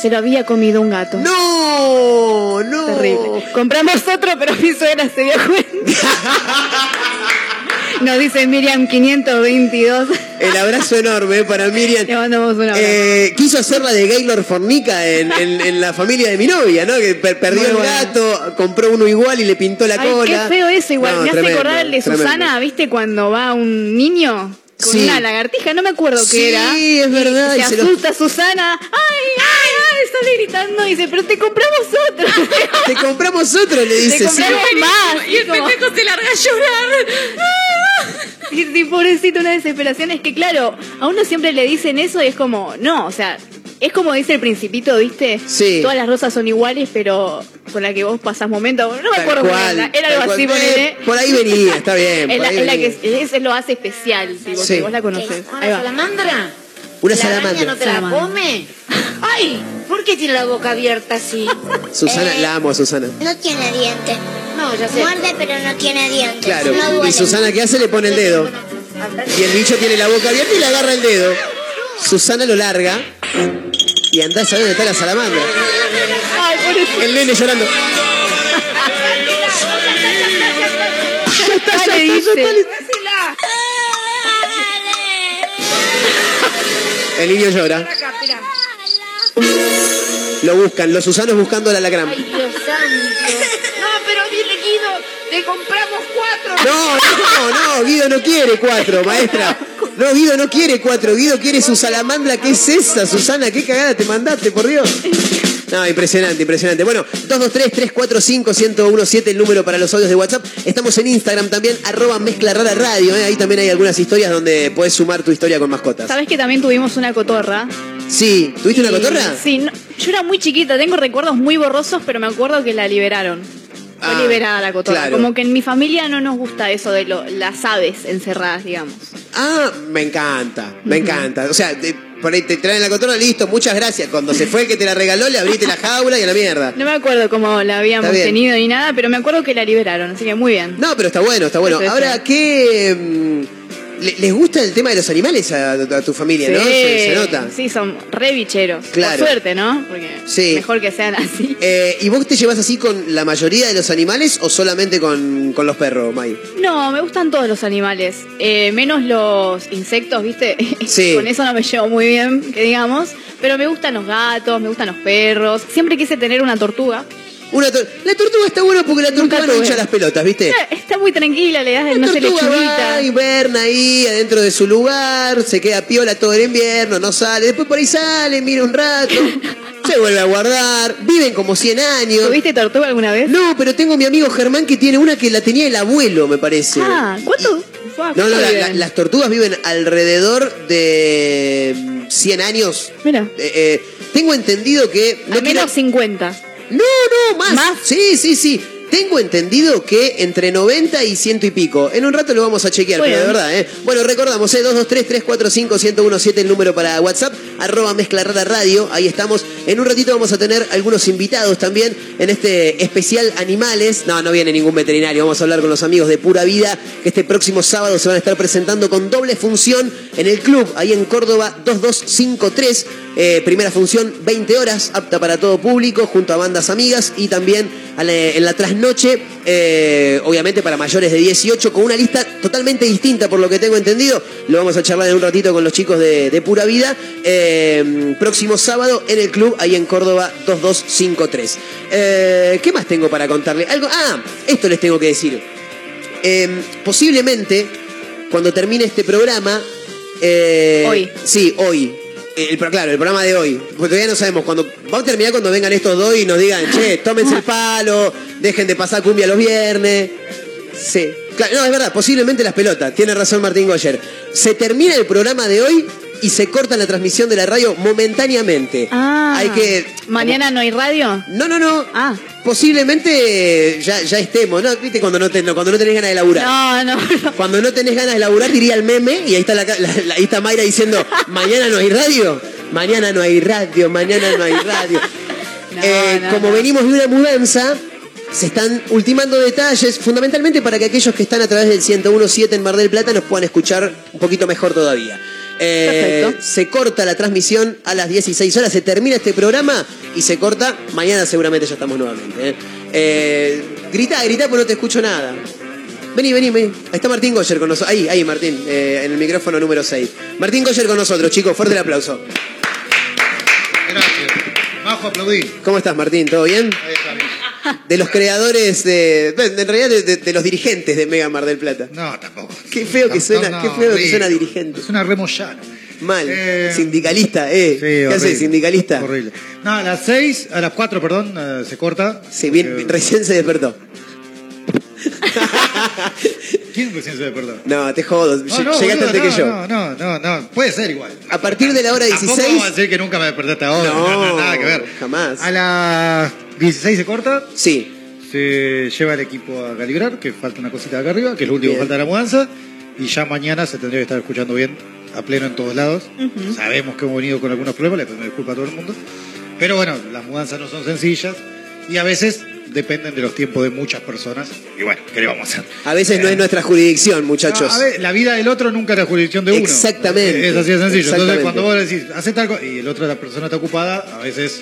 se lo había comido un gato. No, no. Terrible. Compramos otro, pero mi suegra se dio cuenta. Nos dice Miriam 522. El abrazo enorme para Miriam. Le mandamos un abrazo. Eh, quiso hacer la de Gaylor Fornica en, en- en la familia de mi novia, ¿no? Que per- perdió Muy el bueno. gato, compró uno igual y le pintó la Ay, cola. qué feo eso igual. No, me hace tremendo, acordar el de tremendo. Susana, ¿viste? Cuando va un niño con Sí. una lagartija, no me acuerdo Sí, qué era. es verdad, Y y se se lo- asusta Susana. ¡Ay, ay, ay! Sale gritando y dice, pero te compramos otro. Te compramos otro, le te dice. sí. compramos más. Y el como- pendejo se larga a llorar. Y sí, pobrecito, una desesperación. Es que, claro, a uno siempre le dicen eso y es como, no, o sea, es como dice el Principito, ¿viste? Sí. Todas las rosas son iguales, pero con la que vos pasás momentos. No me acuerdo cual, era, era algo así, cual. ponele. Eh, por ahí venía, está bien. Es la, es que lo hace especial, tipo, Sí. que vos la conocés. ¿Una Ahí va. salamandra? Una ¿La salamandra. araña no te la come? ¡Ay! ¿Por qué tiene la boca abierta así? Susana, Eh, la amo a Susana. No tiene dientes. No, ya sé. Muerde, pero no tiene dientes. Claro. No Y. Susana, ¿qué hace? Le pone el dedo. Y el bicho tiene la boca abierta y le agarra el dedo. Susana lo larga. Y andá a saber dónde está la salamandra. Ay, pobrecito. El nene llorando. Ya está, le dice. El niño llora. Lo buscan, los Susanos buscando al alacrán. Ay, Dios santo. No, pero dile, Guido, te compramos cuatro. No, no, no, Guido no quiere cuatro, maestra. No, Guido no quiere cuatro, Guido quiere su salamandra. ¿Qué es esa, Susana? ¿Qué cagada te mandaste, por Dios? No, impresionante, impresionante. Bueno, 223-345-1017, el número para los audios de WhatsApp. Estamos en Instagram también, arroba mezcla rara radio. ¿eh? Ahí también hay algunas historias donde puedes sumar tu historia con mascotas. ¿Sabes que también tuvimos una cotorra? Sí, ¿tuviste una cotorra? Sí, no- yo era muy chiquita, tengo recuerdos muy borrosos, pero me acuerdo que la liberaron. Fue Ah, liberada la cotorra. claro. Como que en mi familia no nos gusta eso de lo- las aves encerradas, digamos. Ah, me encanta, me encanta. O sea, te- por ahí te traen la cotorra, listo, muchas gracias. Cuando se fue el que te la regaló, le abriste la jaula y a la mierda. No me acuerdo cómo la habíamos tenido ni nada, pero me acuerdo que la liberaron, así que muy bien. No, pero está bueno, está bueno. Ahora. ¿qué. Le- ¿Les gusta el tema de los animales a, a tu familia, no? Se, se nota. Sí, son re bicheros. Claro. Por suerte, ¿no? Porque Sí. mejor que sean así. Eh, ¿Y vos te llevas así con la mayoría de los animales o solamente con, con los perros, May? No, me gustan todos los animales, eh, menos los insectos, ¿viste? Sí. Con eso no me llevo muy bien, que digamos. Pero me gustan los gatos, me gustan los perros. Siempre quise tener una tortuga. Una tor- la tortuga está buena porque la tortuga no hincha las pelotas, ¿viste? Está muy tranquila, le das, La no se le tortuga va, hiberna ahí adentro de su lugar, se queda piola todo el invierno, no sale. Después por ahí sale, mira un rato, se vuelve a guardar. Viven como 100 años. ¿Tuviste tortuga alguna vez? No, pero tengo mi amigo Germán que tiene una que la tenía el abuelo, me parece. Ah, ¿cuánto? No, no, las tortugas viven alrededor de mm, 100 años. Mira, Eh, eh, tengo entendido que... No al menos quiero- 50. No, no, más. ¿Más? Sí, sí, sí. Tengo entendido que entre 90 y ciento y pico. En un rato lo vamos a chequear, Bueno. pero de verdad, ¿eh? Bueno, recordamos, ¿eh? 223-345-1017, el número para WhatsApp, arroba mezcla rara radio. Ahí estamos. En un ratito vamos a tener algunos invitados también en este especial Animales. No, no viene ningún veterinario. Vamos a hablar con los amigos de Pura Vida, que este próximo sábado se van a estar presentando con doble función en el club, ahí en Córdoba 2253. Eh, primera función, 20 horas, apta para todo público, junto a bandas amigas y también en la trasnoche, eh, obviamente para mayores de 18, con una lista totalmente distinta por lo que tengo entendido. Lo vamos a charlar en un ratito con los chicos de, de Pura Vida. Eh, próximo sábado en el club, ahí en Córdoba 2253. Eh, ¿Qué más tengo para contarle? Algo, ah, esto les tengo que decir. Eh, posiblemente, cuando termine este programa. eh, Hoy. Sí, hoy. El, claro, el programa de hoy. Porque todavía no sabemos cuándo. Vamos a terminar cuando vengan estos dos y nos digan, che, tómense el palo, dejen de pasar cumbia los viernes. Sí. Claro, no, es verdad, posiblemente las pelotas. Tiene razón Martín Goyer. Se termina el programa de hoy y se corta la transmisión de la radio momentáneamente. Ah. Hay que. ¿Mañana no hay radio? No, no, no. Ah. Posiblemente ya, ya estemos, ¿no? ¿Viste? Cuando no, cuando no tenés ganas de laburar. No, no, no. Cuando no tenés ganas de laburar, diría el meme, y ahí está, la, la- la- ahí está Mayra diciendo, mañana no hay radio, mañana no hay radio, mañana no hay radio. No, Eh, no, como venimos de una mudanza, se están ultimando detalles, fundamentalmente para que aquellos que están a través del 1017 en Mar del Plata nos puedan escuchar un poquito mejor todavía. Eh, Perfecto. se corta la transmisión a las 16 horas, se termina este programa y se corta. Mañana seguramente ya estamos nuevamente. ¿eh? Eh, grita, grita, porque no te escucho nada. Vení, vení, vení. Ahí está Martín Goyer con nosotros. Ahí, ahí, Martín, eh, en el micrófono número 6. Martín Goyer con nosotros, chicos. Fuerte el aplauso. Gracias. Bajo aplaudí. ¿Cómo estás, Martín? ¿Todo bien? Ahí está. De los creadores de. de- en realidad, de, de- de los dirigentes de Mega Mar del Plata. No, tampoco. Qué feo que No, suena, no, qué feo que suena dirigente. Es una remollana. Mal. Eh, Sindicalista, eh. Sí, ¿Qué haces, sindicalista? Horrible. No, a las 6, a las 4, perdón, eh, se corta. Sí, bien, Porque- recién se despertó. ¿Quién recién se despertó? No, te jodo. No, Lle- no, Llegaste boludo, antes que no, yo. No, no, no, no. Puede ser igual. A partir de la hora Tampoco 16. vamos a decir que nunca me despertaste ahora. No, No, no, nada que ver. jamás. A las 16 se corta. Sí. Se lleva el equipo a calibrar, que falta una cosita acá arriba, que es lo último que falta de la mudanza. Y ya mañana se tendría que estar escuchando bien, a pleno en todos lados. Sabemos que hemos venido con algunos problemas, le pedimos disculpas a todo el mundo. Pero bueno, las mudanzas no son sencillas y a veces dependen de los tiempos de muchas personas. Y bueno, ¿qué le vamos a hacer? A veces no es nuestra jurisdicción, muchachos. No, a ver, la vida del otro nunca es la jurisdicción de uno. Exactamente. Es así de sencillo. Entonces, cuando vos decís, hace tal cosa, y el otro, la persona está ocupada, a veces,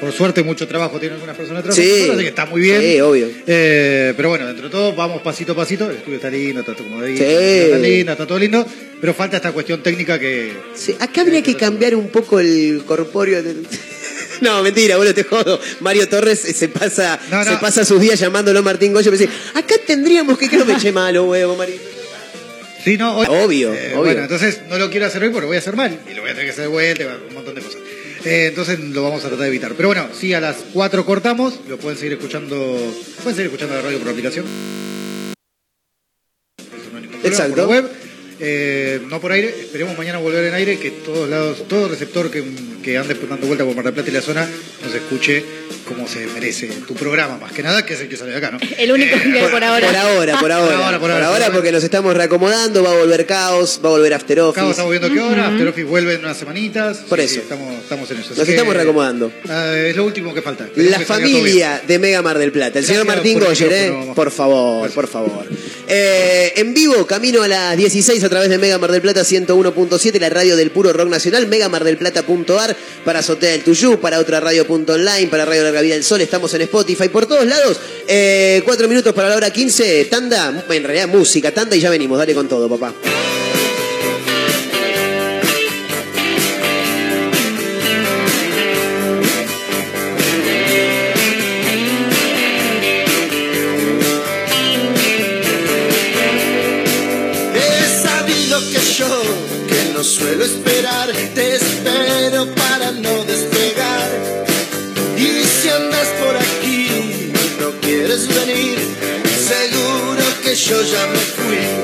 por suerte, mucho trabajo tiene algunas personas trabajando, Sí. así que está muy bien. Sí, obvio. Eh, pero bueno, dentro de todo, vamos pasito a pasito. El estudio está lindo, está todo como de Sí. está lindo, está todo lindo. Pero falta esta cuestión técnica que. Sí, acá habría que cambiar un poco el corpóreo del... No, mentira, boludo, te jodo. Mario Torres eh, se pasa, No, no. se pasa sus días llamándolo Martín Goyo me dice, acá tendríamos que que no me eche malo, huevo, Mario. Sí, no, hoy- Obvio, Eh, obvio. Bueno, entonces no lo quiero hacer hoy porque lo voy a hacer mal. Y lo voy a tener que hacer de vuelta, un montón de cosas. Eh, entonces lo vamos a tratar de evitar. Pero bueno, sí, a las 4 cortamos. Lo pueden seguir escuchando. Pueden seguir escuchando la radio por aplicación. Exacto. Por la web. Eh, no por aire, esperemos mañana volver en aire, que todos lados, todo receptor que, que ande dando vuelta por Mar del Plata y la zona nos escuche como se merece tu programa, más que nada, que es el que sale de acá, ¿no? El único que hay por ahora. Por ahora, por ahora. ahora, por Por ahora. ahora porque nos estamos reacomodando, va a volver caos, va a volver After Office. estamos viendo qué hora, After Office vuelve en unas semanitas. Por Sí, eso. sí, estamos, estamos en eso. Así Nos que, estamos reacomodando. eh, es lo último que falta. Esperemos La que familia de Mega Mar del Plata. El señor Gracias Martín por Goyer, ¿eh? Por favor, por favor. Eh, en vivo, camino a las 16 a través de Mega Mar del Plata 101.7, la radio del puro rock nacional, megamardelplata.ar, para Azotea del Tuyú, para otra radio.online, para Radio Larga Vida del Sol, estamos en Spotify, por todos lados. Eh, cuatro minutos para la hora 15, tanda, en realidad música, tanda y ya venimos, dale con todo, papá. No suelo esperar, te espero para no despegar. Y si andas por aquí no quieres venir, seguro que yo ya me fui.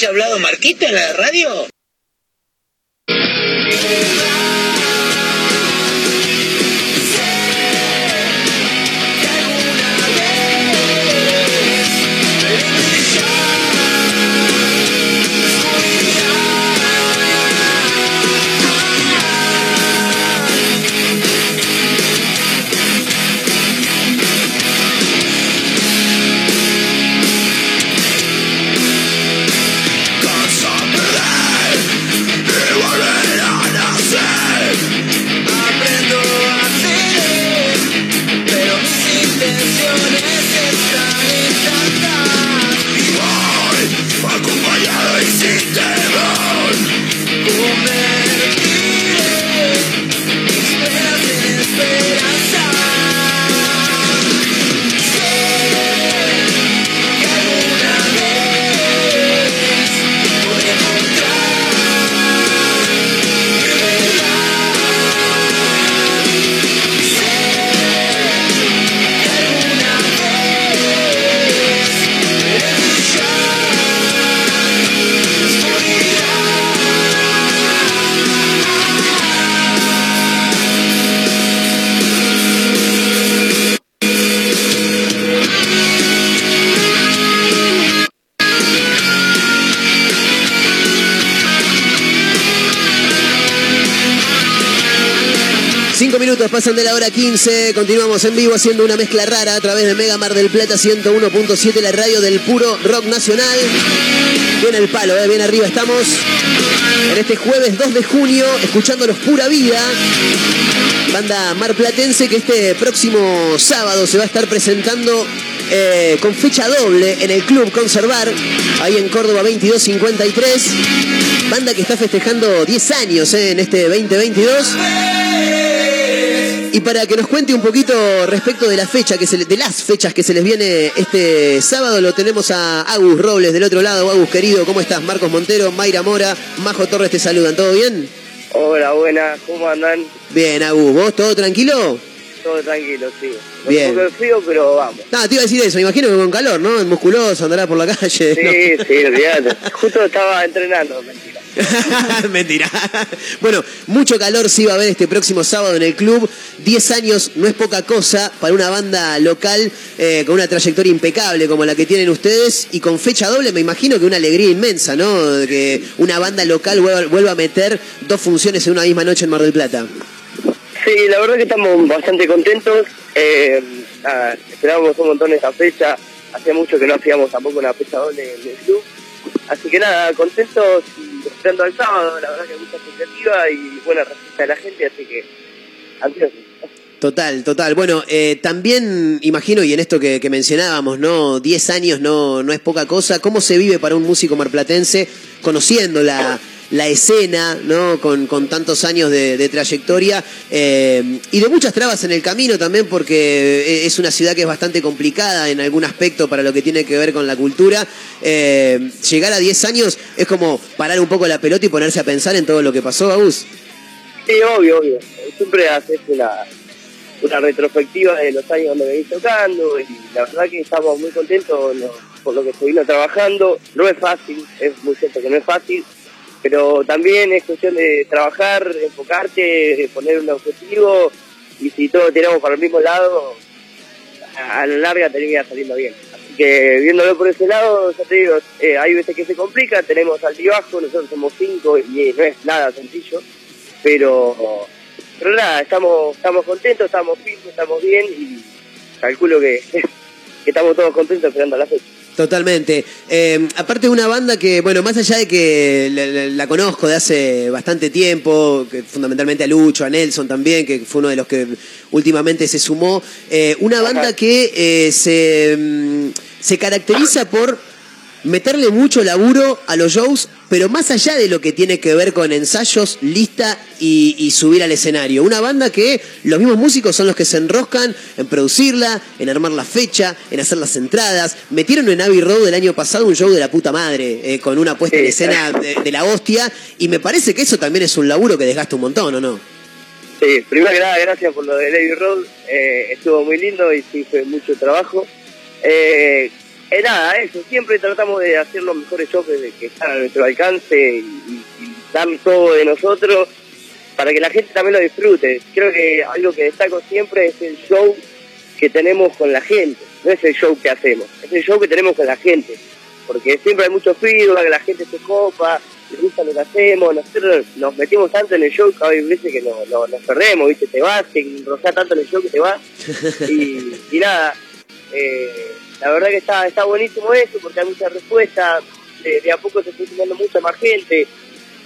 Haya hablado Marquito en la radio? Hora 15. Continuamos en vivo haciendo una mezcla rara a través de Mega Mar del Plata 101.7, la radio del puro rock nacional. Bien el palo, eh, bien arriba estamos. En este jueves 2 de junio, escuchándolos pura vida. Banda marplatense que este próximo sábado se va a estar presentando eh, con fecha doble en el Club Conservar, ahí en Córdoba 2253. Banda que está festejando 10 años eh, en este 2022. Y para que nos cuente un poquito respecto de la fecha que se le- de las fechas que se les viene este sábado, lo tenemos a Agus Robles del otro lado. Agus querido, ¿cómo estás? Marcos Montero, Mayra Mora, Majo Torres te saludan, ¿todo bien? Hola, buenas, ¿cómo andan? Bien, Agus, ¿vos todo tranquilo? Todo tranquilo, sí. Bien. Un poco de frío, pero vamos. No, te iba a decir eso, me imagino que con calor, ¿no? Musculoso, andará por la calle. Sí, sí, olvídate. Justo estaba entrenando, mentira. Mentira. Bueno, mucho calor sí va a haber este próximo sábado en el club. 10 años no es poca cosa para una banda local eh, con una trayectoria impecable como la que tienen ustedes y con fecha doble me imagino que una alegría inmensa, ¿no? Que una banda local vuelva, a meter dos funciones en una misma noche en Mar del Plata. Sí, la verdad que estamos bastante contentos. Eh, esperábamos un montón esta fecha. Hacía mucho que no hacíamos tampoco una fecha doble en el club. Así que nada, contentos y La verdad que y buena respuesta de la gente, así que. Total, total. Bueno, eh, también imagino, y en esto que, que mencionábamos, ¿no? 10 años no, no es poca cosa. ¿Cómo se vive para un músico marplatense conociendo la, la escena, ¿no? Con, con tantos años de, de trayectoria eh, y de muchas trabas en el camino también, porque es una ciudad que es bastante complicada en algún aspecto para lo que tiene que ver con la cultura. Eh, llegar a 10 años es como parar un poco la pelota y ponerse a pensar en todo lo que pasó, Agus. Sí, obvio, obvio. Siempre haces una, una retrospectiva de los años donde venís tocando y la verdad que estamos muy contentos por lo que vino trabajando. No es fácil, es muy cierto que no es fácil, pero también es cuestión de trabajar, enfocarte, poner un objetivo y si todos tiramos para el mismo lado, a, la larga termina saliendo bien. Así que viéndolo por ese lado, ya te digo, eh, hay veces que se complica, tenemos altibajo, nosotros somos cinco y eh, no es nada sencillo, pero pero nada, estamos, estamos contentos, estamos firmes, estamos bien y calculo que, que estamos todos contentos esperando la fecha. Totalmente. Eh, aparte de una banda que, bueno, más allá de que la, la- la conozco de hace bastante tiempo, que fundamentalmente a Lucho, a Nelson también, que fue uno de los que últimamente se sumó, eh, una banda que eh, se, mm, se caracteriza por meterle mucho laburo a los shows, pero más allá de lo que tiene que ver con ensayos, lista y, y subir al escenario. Una banda que los mismos músicos son los que se enroscan en producirla, en armar la fecha, en hacer las entradas. Metieron en Abbey Road el año pasado un show de la puta madre, eh, con una puesta en escena de, de la hostia, y me parece que eso también es un laburo que desgasta un montón, ¿o no? Sí, primero que nada, gracias por lo de Lady Road, eh, estuvo muy lindo y sí fue mucho trabajo. Eh, Eh, nada, eso, siempre tratamos de hacer los mejores shows que, están a nuestro alcance y, y- dar todo de nosotros para que la gente también lo disfrute. Creo que algo que destaco siempre es el show que tenemos con la gente, no es el show que hacemos, es el show que tenemos con la gente, porque siempre hay mucho feedback, la gente se copa, les gusta lo que hacemos, nosotros nos metimos tanto en el show que hay veces que no- no- nos perdemos, ¿viste? te vas, te enroscás tanto en el show que te vas, y, y nada, eh, la verdad que está, está buenísimo eso porque hay mucha respuesta, de, a poco se está sumando mucha más gente,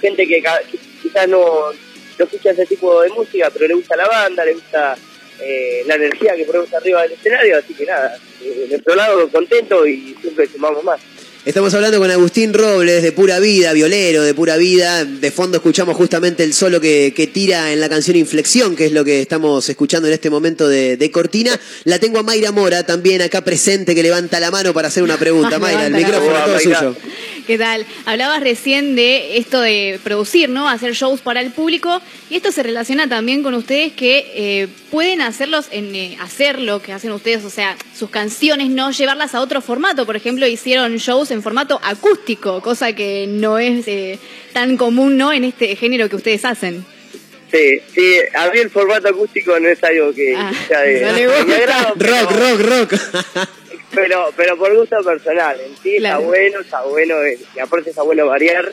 gente que, que quizás no, no escucha ese tipo de música, pero le gusta la banda, le gusta eh, la energía que ponemos arriba del escenario, así que nada, eh, de nuestro lado contento y siempre sumamos más. Estamos hablando con Agustín Robles de Pura Vida, violero de Pura Vida. De fondo escuchamos justamente el solo que, que tira en la canción Inflexión, que es lo que estamos escuchando en este momento de, de Cortina. La tengo a Mayra Mora también acá presente, que levanta la mano para hacer una pregunta. Mayra, el micrófono mano. todo Mayra. suyo. ¿Qué tal? Hablabas recién de esto de producir, ¿no? Hacer shows para el público. Y esto se relaciona también con ustedes que eh, pueden hacerlos en eh, hacer lo que hacen ustedes, o sea, sus canciones, no llevarlas a otro formato. Por ejemplo, hicieron shows en formato acústico, cosa que no es eh, tan común, ¿no? En este género que ustedes hacen. Sí, sí, a mí el formato acústico no es algo que de, no le de gusta. mi agrado, pero- Rock, rock, rock. pero pero por gusto personal en sí Claro. está bueno está bueno eh, y aparte está bueno variar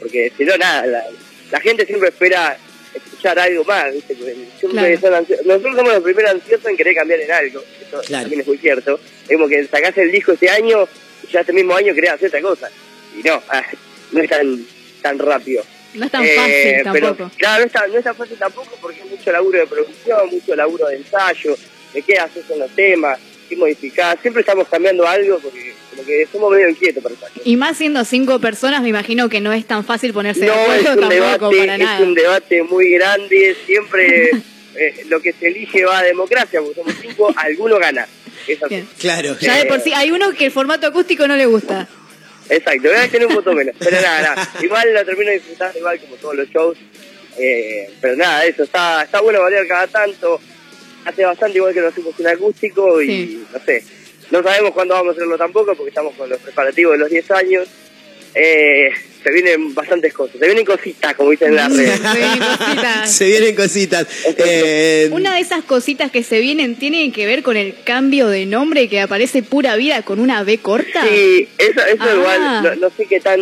porque si no nada la, la gente siempre espera escuchar algo más siempre Claro. son nosotros somos los primeros ansiosos en querer cambiar en algo eso Claro. también es muy cierto es como que sacás el disco este año ya este mismo año querés hacer otra cosa y no no es tan tan rápido No es tan Eh, fácil pero, tampoco. claro, no es, tan, no es tan fácil tampoco porque hay mucho laburo de producción, mucho laburo de ensayo, de qué haces con los temas, qué modificar. Siempre estamos cambiando algo porque como que somos medio inquietos para ensayo. Y más siendo cinco personas, me imagino que no es tan fácil ponerse de No, es acuerdo un tampoco debate, para es nada. un debate muy grande, siempre eh, lo que se elige va a democracia, porque somos cinco, alguno gana. Es así. Bien. Claro. Ya de por sí, hay uno que el formato acústico no le gusta. Exacto, voy a tener un voto menos. Pero nada, nada. Igual lo termino disfrutando igual como todos los shows. Eh, pero nada, eso, está, está bueno variar cada tanto. Hace bastante igual que lo hacemos en acústico y Sí. no sé. No sabemos cuándo vamos a hacerlo tampoco porque estamos con los preparativos de los 10 años. Eh, se vienen bastantes cosas, se vienen cositas, como dicen en las redes. Se vienen cositas. Se vienen cositas. Eh, Una de esas cositas que se vienen tiene que ver con el cambio de nombre que aparece pura vida con una B corta. Sí, eso, eso Ah. igual, no, no sé qué tan,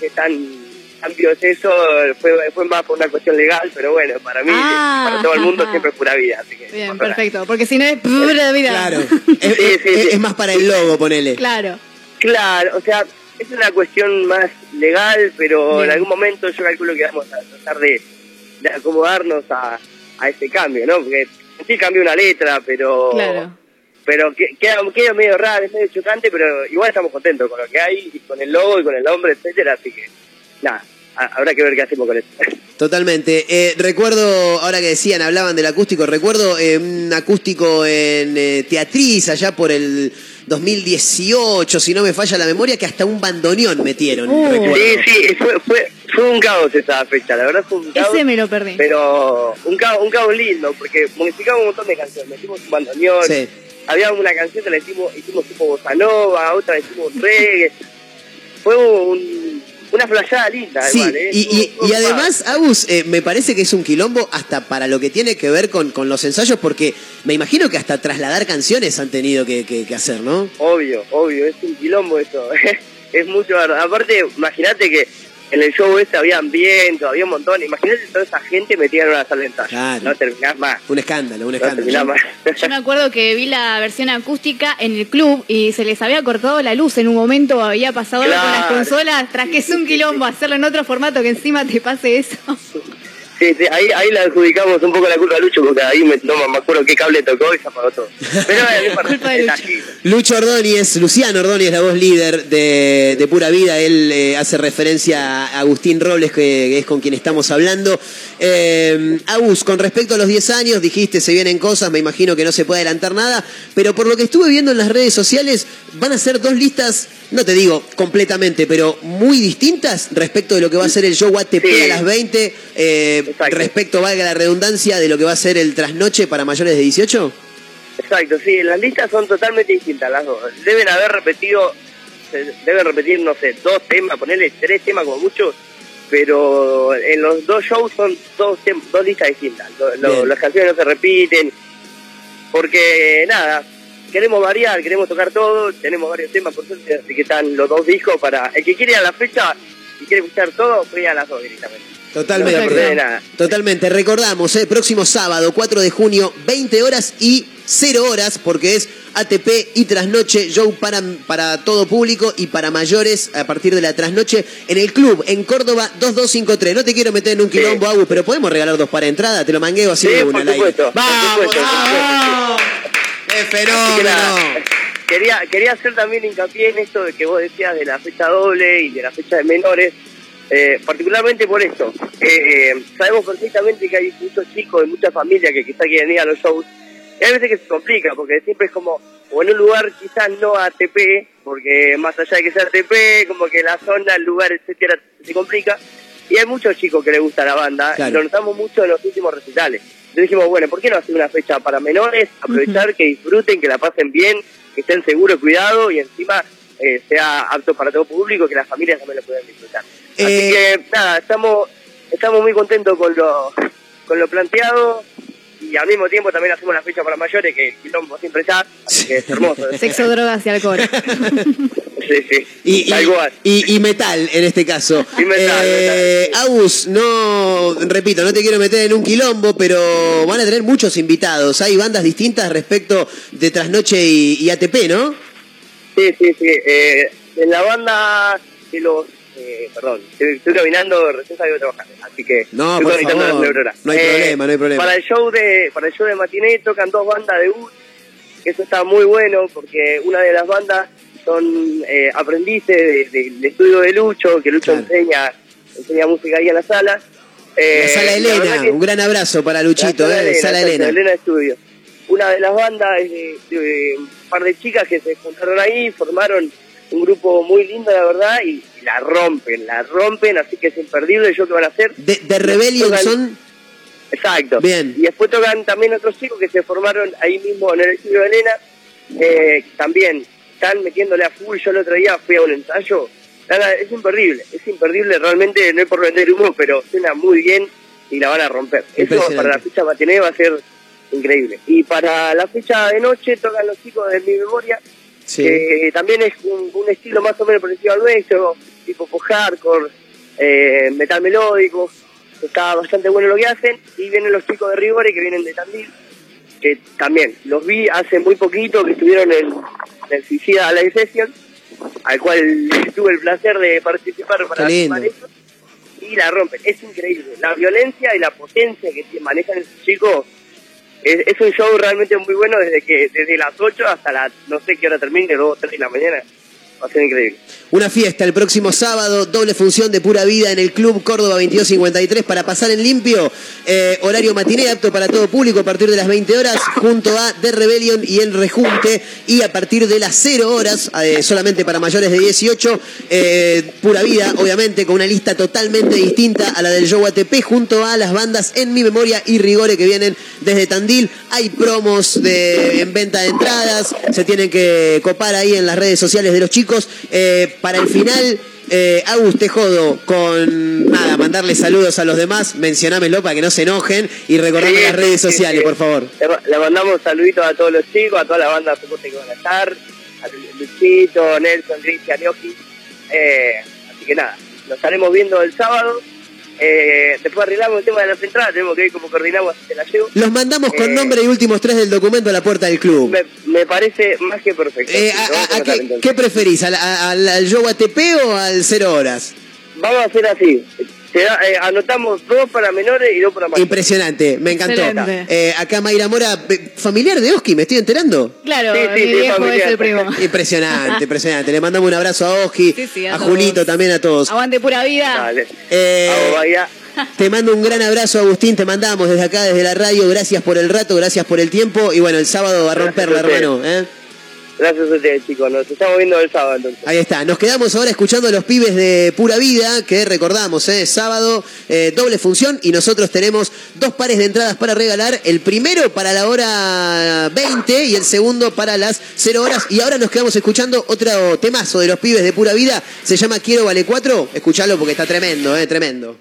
qué tan cambio es eso, fue, fue más por una cuestión legal, pero bueno, para mí, Ah, para todo el mundo ajá. siempre es pura vida, así que Bien, perfecto. Porque si no es pura vida. Claro. Es, es- es más para el logo, ponele. Claro. Claro, o sea, es una cuestión más legal, pero Bien. en algún momento yo calculo que vamos a tratar de, de acomodarnos a, a ese cambio, ¿no? Porque sí cambió una letra, pero Claro. pero que- queda, queda medio raro, es medio chocante, pero igual estamos contentos con lo que hay, y con el logo y con el nombre, etcétera, así que nada, ha- habrá que ver qué hacemos con eso. Totalmente. Eh, recuerdo, ahora que decían, hablaban del acústico, recuerdo eh, un acústico en eh, Teatriz allá por el 2018, si no me falla la memoria, que hasta un bandoneón metieron. recuerdo. Sí, sí, fue, fue, fue un caos esa fecha, la verdad fue un caos. Ese me lo perdí. Pero un caos, un caos lindo, porque modificamos un montón de canciones, metimos un bandoneón, Sí. había una canción que la hicimos, hicimos tipo bossa nova, otra la hicimos reggae, fue un, una flayada linda, Sí, igual, ¿eh? y, y- además, Agus, eh, me parece que es un quilombo hasta para lo que tiene que ver con, con los ensayos, porque me imagino que hasta trasladar canciones han tenido que, que- que hacer, ¿no? Obvio, obvio, es un quilombo eso. es mucho. Aparte, imagínate que en el show ese había ambiente, había un montón. Imagínate toda esa gente metida en una sala de ensayo. Claro. No terminás más. Un escándalo, un No escándalo. más. Yo me acuerdo que vi la versión acústica en el club y se les había cortado la luz en un momento, había pasado algo con las Claro. consolas, tras que es un quilombo hacerlo en otro formato que encima te pase eso. Sí, sí, ahí, ahí le adjudicamos un poco la culpa a Lucho porque ahí me, no me acuerdo qué cable tocó y se apagó todo. Pero eh, Culpa de es Lucho. Ordóñez, Luciano Ordóñez, la voz líder de, de Pura Vida, él eh, hace referencia a Agustín Robles, que es con quien estamos hablando. Eh, Agus, con respecto a los 10 años, dijiste se vienen cosas, me imagino que no se puede adelantar nada, pero por lo que estuve viendo en las redes sociales, van a ser dos listas, no te digo completamente, pero muy distintas respecto de lo que va a ser el show ATP Sí. a las 20, eh, Exacto. respecto, valga la redundancia, de lo que va a ser el trasnoche para mayores de 18. Exacto, sí, las listas son totalmente distintas las dos. Deben haber repetido, deben repetir, no sé, dos temas, ponerle tres temas como mucho, pero en los dos shows son dos, dos listas distintas. Lo- lo- Bien. las canciones no se repiten, porque nada, queremos variar, queremos tocar todo, tenemos varios temas, por suerte, así que están los dos discos para... El que quiere ir a la fecha y quiere escuchar todo, puede ir a las dos directamente. Totalmente. Totalmente. Recordamos, el próximo sábado, 4 de junio, 20 horas y 0 horas, porque es ATP y trasnoche, show para, para todo público y para mayores a partir de la trasnoche en el club, en Córdoba 2253. No te quiero meter en un quilombo, Agus, pero podemos regalar dos para entrada, te lo mangueo así Sí, de una al aire. supuesto, ¡Vamos! quería, quería hacer también hincapié en esto de que vos decías de la fecha doble y de la fecha de menores, eh, particularmente por esto. Eh, sabemos perfectamente que hay muchos chicos y muchas familias que quizás quieren ir a los shows. Y hay veces que se complica, porque siempre es como, o en un lugar quizás no ATP, porque más allá de que sea ATP, como que la zona, el lugar, etcétera, se complica. Y hay muchos chicos que les gusta la banda, Claro. y lo notamos mucho en los últimos recitales. Entonces dijimos, bueno, ¿por qué no hacer una fecha para menores? Aprovechar que disfruten, que la pasen bien, que estén seguros, cuidados y encima eh, sea apto para todo público, que las familias también lo puedan disfrutar. Así Eh, que nada, estamos estamos muy contentos con lo, con lo planteado y al mismo tiempo también hacemos la fecha para mayores, que el quilombo siempre está, así que es hermoso. Sexo, drogas y alcohol. Sí, sí. Y, y- y- y metal en este caso. Y metal, Eh, Agus, no, repito, no te quiero meter en un quilombo, pero van a tener muchos invitados. Hay bandas distintas respecto de Trasnoche y, y ATP, ¿no? Sí, sí, sí. Eh, en la banda de los... eh, perdón, estoy, caminando, recién salgo de trabajar, así que No, estoy por favor. No hay Eh, problema, no hay problema. Para el show de para el show de matiné tocan dos bandas de que eso está muy bueno porque una de las bandas son eh, aprendices de- de- del estudio de Lucho, que Lucho enseña enseña música ahí en la sala. Eh, la Sala la Elena, un gran abrazo para Luchito, la eh, Sala exacto, Elena. Estudio. Una de las bandas es de, par de chicas que se juntaron ahí, formaron un grupo muy lindo, la verdad, y, y la rompen, la rompen, así que es imperdible show que van a hacer. De, de Rebellion Tocan- son... Exacto. Bien. Y después tocan también otros chicos que se formaron ahí mismo en el estudio de Elena, eh, también están metiéndole a full. Yo el otro día fui a un ensayo, nada, es imperdible, es imperdible, realmente no es por vender humo, pero suena muy bien y la van a romper. Eso para la fecha matiné va a ser increíble. Y para la fecha de noche tocan los chicos de Mi Memoria, Sí. que también es un, un estilo más o menos parecido al nuestro, tipo post-hardcore, eh, metal melódico, está bastante bueno lo que hacen, y vienen los chicos de Rigore que vienen de Tandil, que también los vi hace muy poquito, que estuvieron en, en el Suicida Live Session, al cual tuve el placer de participar para eso, y la rompen, es increíble, la violencia y la potencia que manejan esos chicos, es, un show realmente muy bueno desde que desde las 8 hasta las no sé qué hora termine, 2 o 3 de la mañana. Va a ser increíble. Una fiesta el próximo sábado, doble función de pura vida en el Club Córdoba 2253 para pasar en limpio. Eh, horario matiné apto para todo público a partir de las 20 horas, junto a The Rebellion y El Rejunte. Y a partir de las 0 horas, eh, solamente para mayores de 18, eh, pura vida, obviamente, con una lista totalmente distinta a la del show ATP, junto a las bandas En Mi Memoria y Rigore que vienen desde Tandil. Hay promos de, en venta de entradas, se tienen que copar ahí en las redes sociales de los chicos. Eh, para el final, eh, Agus, te jodo con nada, mandarle saludos a los demás, mencionámelo para que no se enojen y recordame Sí, las redes sí, sociales, sí. por favor. Le, le mandamos saluditos a todos los chicos, a toda la banda soporte que van a estar, a Luchito, Nelson, Cristian, Yoki. Eh, así que nada, nos estaremos viendo el sábado. Eh, después arreglamos el tema de las entradas, tenemos que ver cómo coordinamos te la llevo. Los mandamos con Eh, nombre y últimos tres del documento a la puerta del club. Me, me parece más que perfecto. Eh, a- a- a qué, qué preferís? ¿Al, al- al show ATP o al cero horas? Vamos a hacer así. Te da- eh, anotamos dos para menores y dos para mayores. Impresionante, me encantó. Eh, acá Mayra Mora, eh, familiar de Oski, ¿me estoy enterando? Claro, Sí, sí, mi viejo familiar. es el primo. Impresionante, impresionante. Le mandamos un abrazo a Oski, Sí, sí, a. Julito también, a todos. Aguante pura vida. Dale. Eh, vaya. te mando un gran abrazo, Agustín. Te mandamos desde acá, desde la radio. Gracias por el rato, gracias por el tiempo. Y bueno, el sábado a romperla, hermano. ¿eh? Gracias a ustedes, chicos. Nos estamos viendo el sábado entonces. Ahí está, nos quedamos ahora escuchando a los pibes de Pura Vida, que recordamos, ¿eh? sábado, eh, doble función, y nosotros tenemos dos pares de entradas para regalar, el primero para la hora 20 y el segundo para las 0 horas, y ahora nos quedamos escuchando otro temazo de los pibes de Pura Vida, se llama Quiero Vale 4, escuchalo porque está tremendo, ¿eh? tremendo.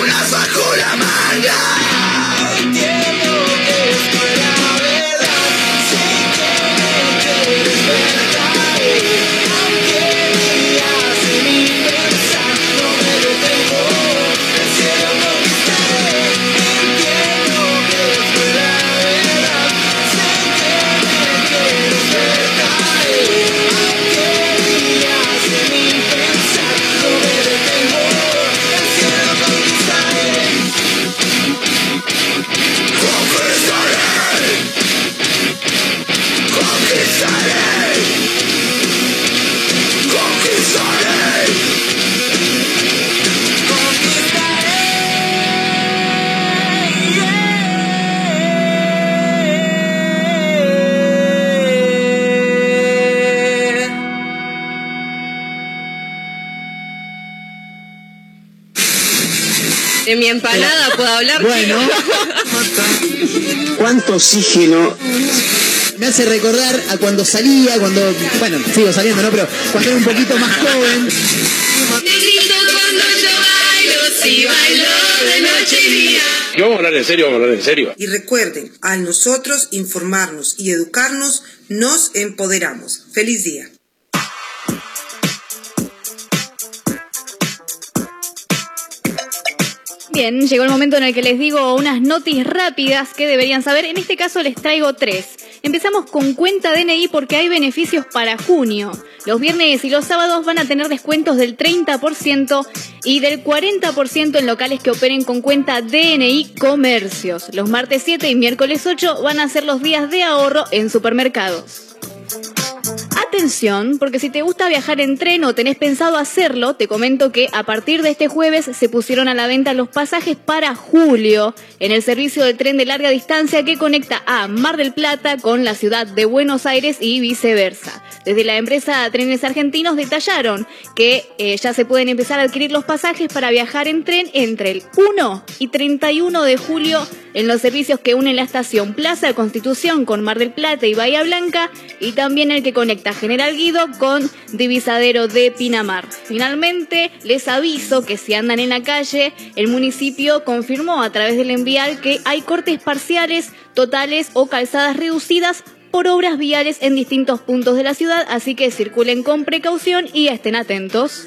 Unas bajo la manga. Hablar. Bueno. ¿Cuánto oxígeno? Me hace recordar a cuando salía, cuando, bueno, sigo saliendo, ¿no? Pero cuando era un poquito más joven. Negrito cuando yo bailo, si bailo de noche y día. Y vamos a hablar en serio, vamos a hablar en serio. Y recuerden, al nosotros informarnos y educarnos, nos empoderamos. Feliz día. Llegó el momento en el que les digo unas noticias rápidas que deberían saber. En este caso les traigo tres. Empezamos con cuenta DNI porque hay beneficios para junio. Los viernes y los sábados van a tener descuentos del 30% y del 40% en locales que operen con cuenta DNI Comercios. Los martes 7 y miércoles 8 van a ser los días de ahorro en supermercados. Atención, porque si te gusta viajar en tren o tenés pensado hacerlo, te comento que a partir de este jueves se pusieron a la venta los pasajes para julio en el servicio de tren de larga distancia que conecta a Mar del Plata con la ciudad de Buenos Aires y viceversa. Desde la empresa Trenes Argentinos detallaron que eh, ya se pueden empezar a adquirir los pasajes para viajar en tren entre el 1 y 31 de julio en los servicios que unen la estación Plaza Constitución con Mar del Plata y Bahía Blanca y también el que conecta General Guido con Divisadero de Pinamar. Finalmente, les aviso que si andan en la calle, el municipio confirmó a través del envial que hay cortes parciales, totales o calzadas reducidas por obras viales en distintos puntos de la ciudad, así que circulen con precaución y estén atentos.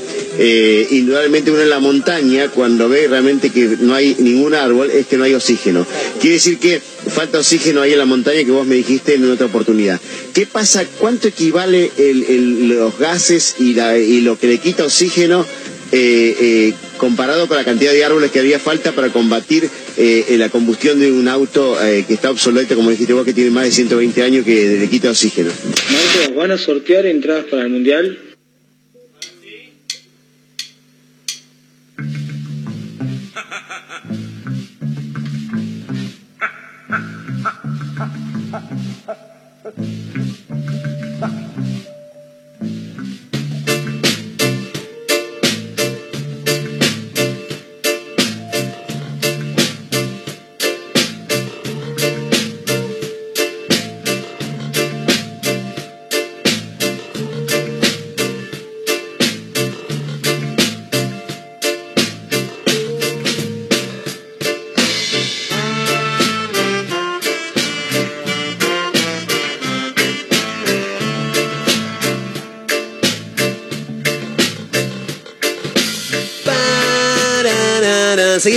eh, indudablemente uno en la montaña, cuando ve realmente que no hay ningún árbol, es que no hay oxígeno. Quiere decir que falta oxígeno ahí en la montaña que vos me dijiste en otra oportunidad. ¿Qué pasa? ¿Cuánto equivale el- los gases y, la- y lo que le quita oxígeno eh, eh, comparado con la cantidad de árboles que haría falta para combatir eh, la combustión de un auto que está obsoleto, como dijiste vos, que tiene más de 120 años, que le quita oxígeno? Marcos, ¿van a sortear entradas para el Mundial?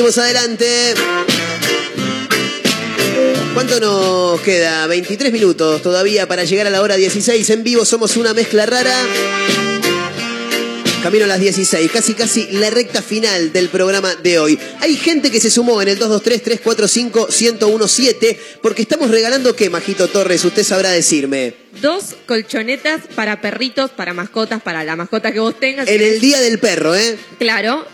Seguimos adelante. ¿Cuánto nos queda? 23 minutos todavía para llegar a la hora 16. En vivo somos una mezcla rara. Camino a las 16, casi casi la recta final del programa de hoy. Hay gente que se sumó en el 223-345-1017 porque estamos regalando qué, Majito Torres, usted sabrá decirme. Dos colchonetas para perritos, para mascotas, para la mascota que vos tengas. En el Día del Perro, ¿eh? Claro.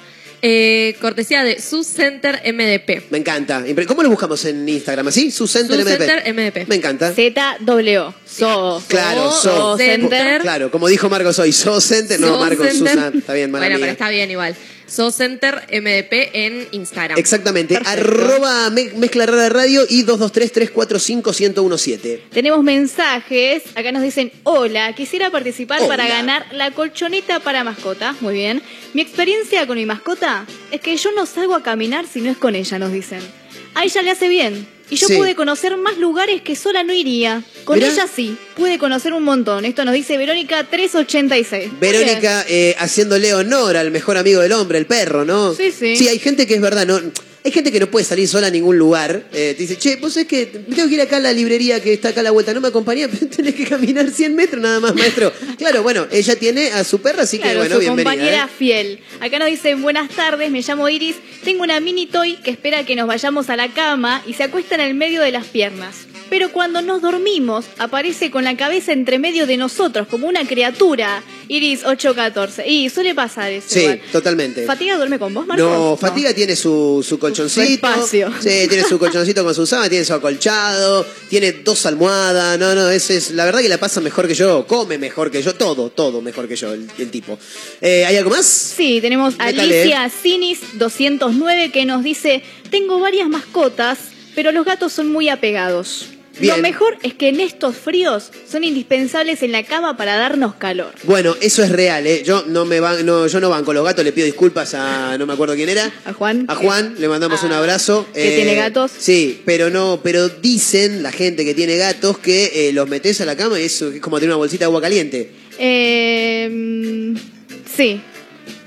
Eh, cortesía de Su Center MDP. Me encanta. Impre- ¿Cómo lo buscamos en Instagram? ¿Así? Su Center Su MP. Center MDP. Me encanta. ZWO. So. Claro, So, so. Center. Claro, como dijo Marcos hoy, so center, no, So Marcos. Susan, está bien, mala Bueno, mía. pero está bien igual. So Center MDP en Instagram. Exactamente, Perfecto. arroba me- mezcla rara radio y 223-345-1017. Tenemos mensajes. Acá nos dicen, hola, quisiera participar Hola. para ganar la colchoneta para mascota. Muy bien. Mi experiencia con mi mascota es que yo no salgo a caminar si no es con ella, nos dicen. A ella le hace bien. Y yo Sí. pude conocer más lugares que sola no iría. Con Mirá. ella sí, pude conocer un montón. Esto nos dice Verónica 386. Muy bien. Verónica eh, haciéndole honor al mejor amigo del hombre, el perro, ¿no? Sí, sí. Sí, hay gente que es verdad, ¿no? Hay gente que no puede salir sola a ningún lugar. Eh, te dice, che, vos es que tengo que ir acá a la librería que está acá a la vuelta, ¿no me acompañás? Tenés que caminar 100 metros nada más, maestro. claro, bueno, ella tiene a su perra, así que bueno, su bienvenida. compañera ¿eh? fiel. Acá nos dicen, buenas tardes, me llamo Iris, tengo una mini toy que espera que nos vayamos a la cama y se acuesta en el medio de las piernas. Pero cuando nos dormimos, aparece con la cabeza entre medio de nosotros, como una criatura. Iris 814. Y suele pasar eso. Sí, igual. totalmente. ¿Fatiga duerme con vos, Marcos? No, Fatiga tiene su, su colchoncito. Su espacio. Sí, tiene su colchoncito con su sábana, tiene su acolchado, tiene dos almohadas. No, no, ese es, la verdad que la pasa mejor que yo, come mejor que yo, todo, todo mejor que yo, el, el tipo. Eh, ¿Hay algo más? Sí, tenemos a. Alicia Cinis 209 que nos dice, tengo varias mascotas, pero los gatos son muy apegados. Bien. Lo mejor es que en estos fríos son indispensables en la cama para darnos calor. Bueno, eso es real, ¿eh? Yo no me van, no, yo no banco los gatos, le pido disculpas a no me acuerdo quién era. A Juan. A Juan, le mandamos Ah, un abrazo. Eh, ¿que tiene gatos? Sí, pero no, pero dicen la gente que tiene gatos que eh, los metes a la cama y es, es como tener una bolsita de agua caliente. Eh, mm, sí,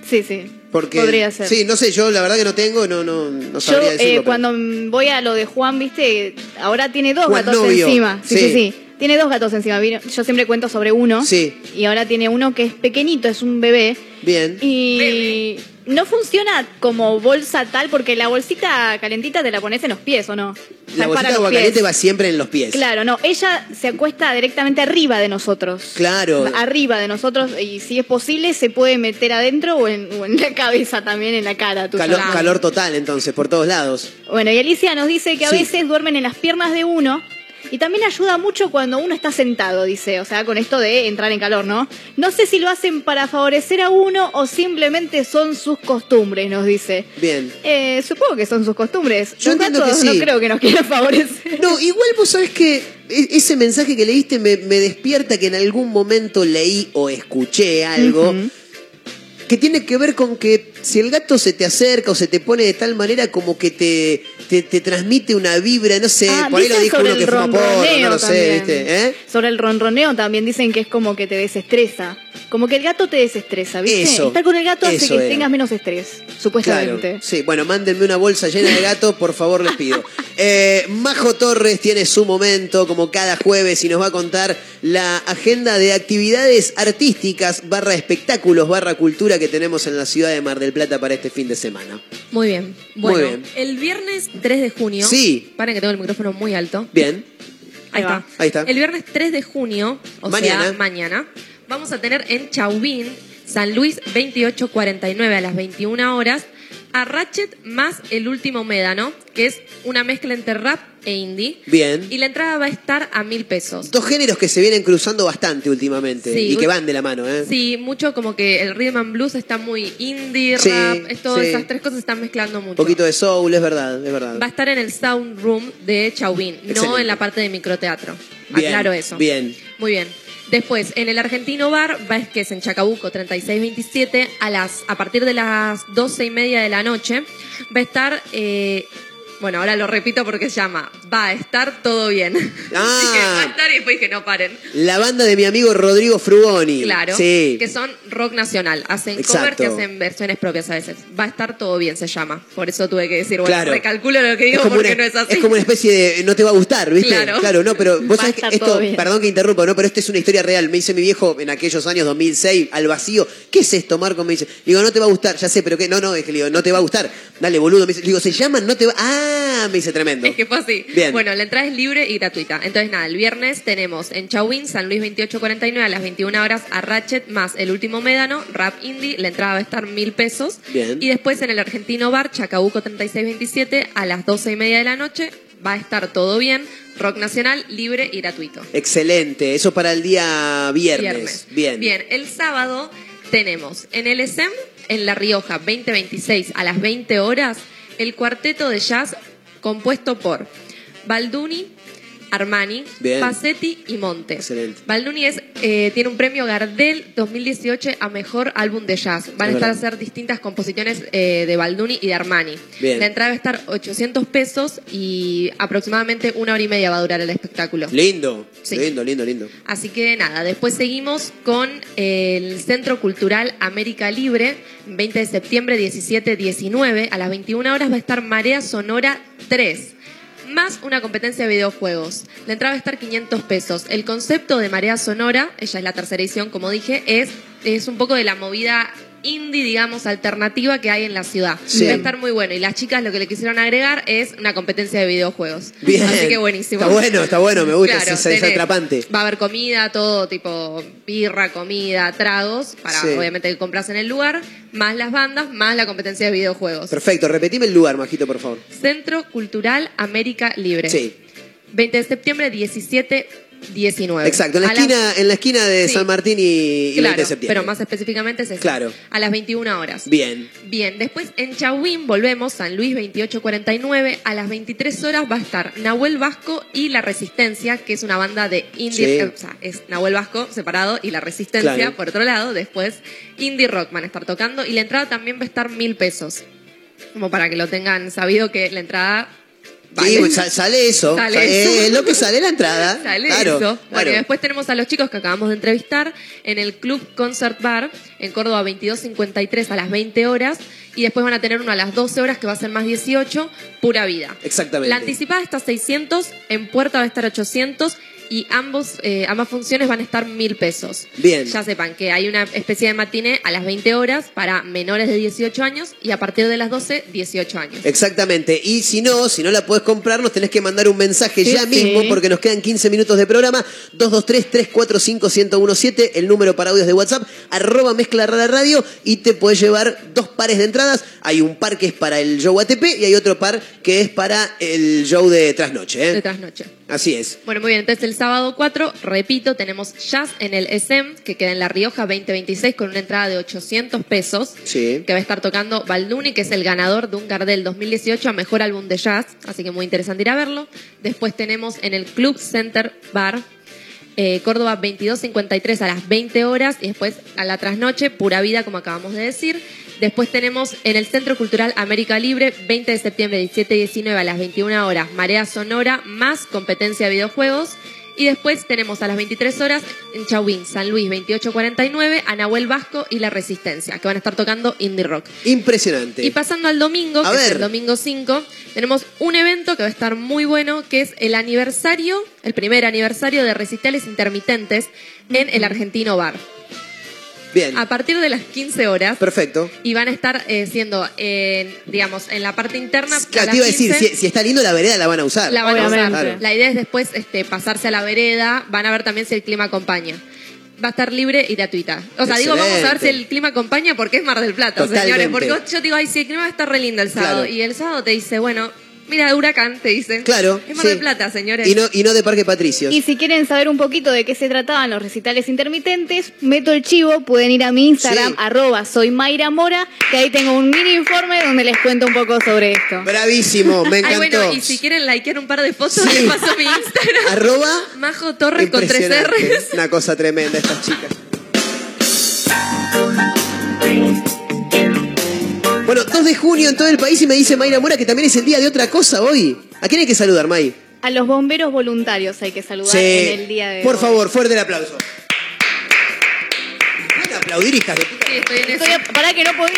sí, sí. Porque, Podría ser. Sí, no sé, yo la verdad que no tengo, no, no, no Yo sabría eh, decirlo. pero- cuando voy a lo de Juan, viste, ahora tiene dos Juan gatos novio, encima. Sí, sí. sí, sí. Tiene dos gatos encima. Vino- Yo siempre cuento sobre uno. Sí. Y ahora tiene uno que es pequeñito, es un bebé. Bien. Y no funciona como bolsa tal porque la bolsita calentita te la pones en los pies, ¿o no? O sea, La bolsita de los agua pies. caliente va siempre en los pies. Claro, no, ella se acuesta directamente arriba de nosotros. Claro. Arriba de nosotros y si es posible se puede meter adentro o en, o en la cabeza también, en la cara. tú Calor, sabes. calor total, entonces, por todos lados. Bueno, y Alicia nos dice que a Sí. veces duermen en las piernas de uno y también ayuda mucho cuando uno está sentado, dice, o sea, con esto de entrar en calor, ¿no? No sé si lo hacen para favorecer a uno o simplemente son sus costumbres, nos dice. Bien. Eh, supongo que son sus costumbres. Yo Los entiendo gatos que sí. no creo que nos quieran favorecer. No, igual vos sabés que e- ese mensaje que leíste me, me despierta que en algún momento leí o escuché algo que tiene que ver con que si el gato se te acerca o se te pone de tal manera como que te, te, te transmite una vibra, no sé, Ah, por ahí lo dijo sobre uno que el fuma porro, no ronroneo lo sé, también. ¿viste? ¿Eh? Sobre el ronroneo también dicen que es como que te desestresa. Como que el gato te desestresa, ¿viste? Eso, Estar con el gato hace que era. tengas menos estrés, supuestamente. Claro, sí, bueno, mándenme una bolsa llena de gato, por favor, les pido. Eh, Majo Torres tiene su momento, como cada jueves, y nos va a contar la agenda de actividades artísticas, barra espectáculos, barra cultura que tenemos en la ciudad de Mar del Plata para este fin de semana. Muy bien. Muy Bueno, bien. el viernes 3 de junio. Sí. Paren que tengo el micrófono muy alto. Bien, Ahí está. ahí está. El viernes 3 de junio, o Mañana. sea, mañana, vamos a tener en Chauvin, San Luis 2849 a las 21 horas, a Ratchet más El Último Médano, que es una mezcla entre rap e indie. Bien. Y la entrada va a estar a mil pesos. Dos géneros que se vienen cruzando bastante últimamente Sí, y que van de la mano, ¿eh? Sí, mucho como que el rhythm and blues está muy indie, Sí, rap, es todo, sí. esas tres cosas están mezclando mucho. Un poquito de soul, es verdad, es verdad. Va a estar en el Sound Room de Chauvin, no en la parte de microteatro. Bien, Aclaro eso. Bien. Muy bien. Después, en el Argentino Bar, que es en Chacabuco 3627, a, las, a partir de las 12 y media de la noche, va a estar eh, Bueno, ahora lo repito porque se llama Va a estar todo bien. Ah. Dije, va a estar y después dije, no paren. La banda de mi amigo Rodrigo Frugoni. Claro. Sí. Que son rock nacional. Hacen Exacto. covers y hacen versiones propias a veces. Va a estar todo bien, se llama. Por eso tuve que decir, bueno, Claro. recalculo lo que digo porque una, no es así. es como una especie de no te va a gustar, ¿viste? Claro. no, pero vos sabés que esto, perdón que interrumpa, ¿no? Pero esto es una historia real. Me dice mi viejo en aquellos años 2006, al vacío, ¿qué es esto, Marco? Me dice, digo, no te va a gustar, ya sé, pero ¿qué? No, no, es que le digo, no te va a gustar. Dale, boludo. Me dice, digo, se llaman, no te va. Ah, me dice tremendo. Es que fue así. Bien. Bueno, la entrada es libre y gratuita. Entonces, nada, el viernes tenemos en Chawin, San Luis 2849 a las 21 horas a Ratchet más el último médano, Rap Indie. La entrada va a estar mil pesos. Bien. Y después en el Argentino Bar, Chacabuco 3627 a las 12 y media de la noche. Va a estar todo bien. Rock nacional, libre y gratuito. Excelente. Eso para el día viernes. Viernes. Bien. Bien, el sábado tenemos en el ESEM, en La Rioja 2026 a las 20 horas, el cuarteto de jazz compuesto por Balduni, Armani, Bien. Pacetti y Monte. Excelente. Balduni es, eh, tiene un premio Gardel 2018 a Mejor Álbum de Jazz. Van a Es estar a hacer distintas composiciones eh, de Balduni y de Armani. Bien. La entrada va a estar 800 pesos y aproximadamente una hora y media va a durar el espectáculo. Lindo. Sí. Lindo, lindo, lindo. Así que nada, después seguimos con el Centro Cultural América Libre, 20 de septiembre, 17-19, a las 21 horas va a estar Marea Sonora 3, más una competencia de videojuegos. La entrada va a estar 500 pesos. El concepto de Marea Sonora, ella es la tercera edición, como dije, es, es un poco de la movida indie, digamos, alternativa que hay en la ciudad. Sí. Va a estar muy bueno. Y las chicas lo que le quisieron agregar es una competencia de videojuegos. Bien. Así que buenísimo. Está bueno, está bueno, me gusta, Claro, es, atrapante. Va a haber comida, todo tipo birra, comida, tragos, para Sí. obviamente que compras en el lugar, más las bandas, más la competencia de videojuegos. Perfecto, repetime el lugar, Majito, por favor. Centro Cultural América Libre. Sí. 20 de septiembre, 17, 19. Exacto, en la A las- esquina, en la esquina de Sí. San Martín y, y 20 Claro, de septiembre. pero más específicamente es eso. Claro. A las 21 horas. Bien. Bien, después en Chahuín volvemos, San Luis 2849, a las 23 horas va a estar Nahuel Vasco y La Resistencia, que es una banda de indie, Sí. eh, o sea, es Nahuel Vasco separado y La Resistencia Claro. por otro lado, después indie rock van a estar tocando y la entrada también va a estar mil pesos, como para que lo tengan sabido que la entrada... Vale. sale eso. Sale Sa- eso. eh, Es lo que sale la entrada. Sale claro, eso. Bueno, claro. y después tenemos a los chicos que acabamos de entrevistar en el Club Concert Bar en Córdoba 2253 a las 20 horas y después van a tener uno a las 12 horas que va a ser más 18, pura vida. Exactamente. La anticipada está 600, en puerta va a estar 800 y ambos, eh, ambas funciones van a estar mil pesos. Bien. Ya sepan que hay una especie de matiné a las 20 horas para menores de 18 años y a partir de las 12, 18 años. Exactamente. Y si no, si no la puedes comprar, nos tenés que mandar un mensaje Sí, ya sí. mismo porque nos quedan 15 minutos de programa. 223-345-1017, el número para audios de WhatsApp, arroba mezcla rara radio y te puedes llevar dos pares de entradas. Hay un par que es para el show ATP y hay otro par que es para el show de trasnoche. ¿eh? De trasnoche. Así es. Bueno, muy bien, entonces el sábado 4, repito, tenemos jazz en el SM, que queda en La Rioja 2026 con una entrada de 800 pesos, Sí. que va a estar tocando Balduni, que es el ganador de un Gardel 2018 a Mejor Álbum de Jazz, así que muy interesante ir a verlo. Después tenemos en el Club Center Bar, eh, Córdoba 2253 a las 20 horas y después a la trasnoche, pura vida, como acabamos de decir. Después tenemos en el Centro Cultural América Libre, 20 de septiembre, 17 y 19 a las 21 horas, Marea Sonora, más competencia de videojuegos. Y después tenemos a las 23 horas en Chauín, San Luis 2849, a Nahuel Vasco y La Resistencia, que van a estar tocando indie rock. Impresionante. Y pasando al domingo, A que es el domingo 5, tenemos un evento que va a estar muy bueno, que es el aniversario, el primer aniversario de recitales intermitentes en el Argentino Bar. Bien. A partir de las 15 horas. Perfecto. Y van a estar eh, siendo, en, digamos, en la parte interna. Claro, las te iba a decir, 15, si, si está lindo la vereda la van a usar. la van a usar. Claro. La idea es después este, pasarse a la vereda. Van a ver también si el clima acompaña. Va a estar libre y gratuita. O sea, digo, vamos a ver si el clima acompaña porque es Mar del Plata, Totalmente. señores. Porque vos- yo digo, ay, si el clima va a estar re lindo el sábado. Claro. Y el sábado te dice, bueno, mira, huracán, te dice. Claro, Es Mar sí. del Plata, señores. Y no, y no de Parque Patricios. Y si quieren saber un poquito de qué se trataban los recitales intermitentes, meto el chivo, pueden ir a mi Instagram, Sí. arroba soy Mayra Mora, que ahí tengo un mini informe donde les cuento un poco sobre esto. Bravísimo, me Ay, encantó. bueno, y si quieren likear un par de fotos, Sí. les paso mi Instagram. Arroba Majo Torres con tres. R's. Una cosa tremenda estas chicas. Bueno, 2 de junio en todo el país y me dice Mayra Mora que también es el día de otra cosa hoy. ¿A quién hay que saludar, May? A los bomberos voluntarios hay que saludar Sí. en el día de Por hoy. favor, fuerte el aplauso. Van a aplaudir, hijas de puta. Sí, estoy en eso. Estoy a- Pará que no podía,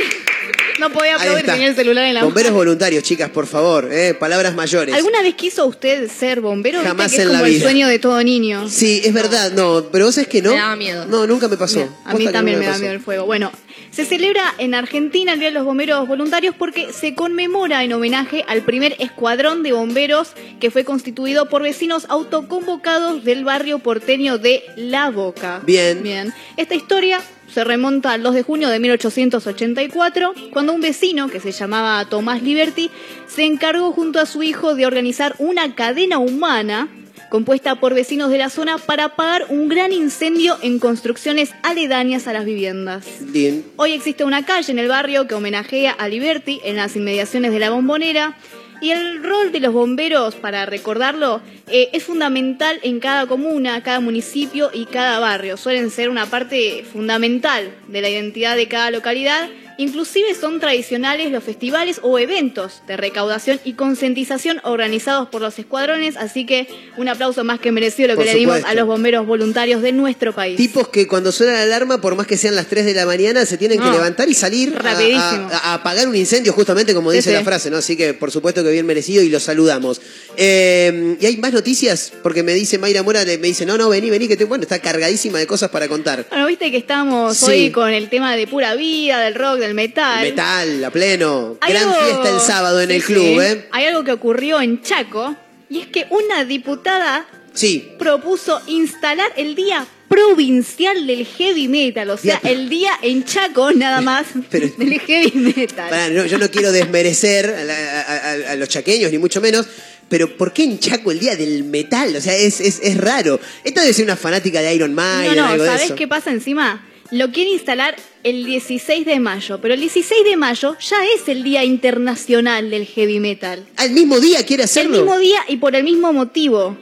no podía aplaudir, tenía el celular en la mano. Bomberos voluntarios, chicas, por favor. eh, palabras mayores. ¿Alguna vez quiso usted ser bombero? Jamás que es en la como el vida. sueño de todo niño. Sí, es verdad, no, pero vos es que no. Me daba miedo. No, nunca me pasó. A mí también nunca me da miedo el fuego. Bueno, se celebra en Argentina el Día de los Bomberos Voluntarios porque se conmemora en homenaje al primer escuadrón de bomberos que fue constituido por vecinos autoconvocados del barrio porteño de La Boca. Bien. Bien. Esta historia se remonta al 2 de junio de 1884, cuando un vecino que se llamaba Tomás Liberty se encargó junto a su hijo de organizar una cadena humana compuesta por vecinos de la zona para apagar un gran incendio en construcciones aledañas a las viviendas. Bien. Hoy existe una calle en el barrio que homenajea a Liberty en las inmediaciones de la bombonera. Y el rol de los bomberos, para recordarlo, eh, es fundamental en cada comuna, cada municipio y cada barrio. Suelen ser una parte fundamental de la identidad de cada localidad. Inclusive son tradicionales los festivales o eventos de recaudación y concientización organizados por los escuadrones. Así que un aplauso más que merecido lo que Por le dimos supuesto. a los bomberos voluntarios de nuestro país. Tipos que cuando suena la alarma, por más que sean las 3 de la mañana, se tienen que levantar y salir a- Rapidísimo. a, a apagar un incendio, justamente como dice la frase, ¿no? Así que por supuesto que bien merecido y los saludamos. Eh, y hay más noticias, porque me dice Mayra Mora, me dice, no, no, vení, vení, que te, bueno, está cargadísima de cosas para contar. Bueno, viste que estamos Sí. hoy con el tema de pura vida, del rock, del metal. Metal, a pleno. Hay Gran algo- fiesta el sábado en Sí, el sí. club, ¿eh? Hay algo que ocurrió en Chaco y es que una diputada Sí. propuso instalar el día provincial del heavy metal, o sea, el día en Chaco nada más Pero- del heavy metal. No, yo no quiero desmerecer a, la- a- a- a los chaqueños, ni mucho menos. Pero ¿por qué en Chaco el día del metal? O sea, es, es, es raro. Esta debe ser una fanática de Iron No, Maiden, no, algo de ¿sabés eso. qué pasa encima? Lo quiere instalar el 16 de mayo, pero el 16 de mayo ya es el Día Internacional del Heavy Metal. ¿Al mismo día quiere El hacerlo? mismo día y por el mismo motivo.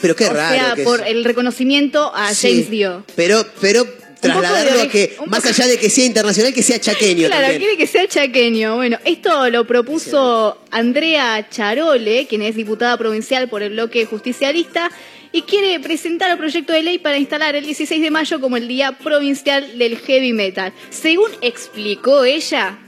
Pero qué o raro. sea, que por es. el reconocimiento a Sí, James Dio. Pero, pero trasladarlo a que, más allá de que sea internacional, que sea chaqueño Claro, también. quiere que sea chaqueño. Bueno, esto lo propuso Andrea Charole, quien es diputada provincial por el bloque justicialista, y quiere presentar el proyecto de ley para instalar el 16 de mayo como el Día Provincial del Heavy Metal. Según explicó ella,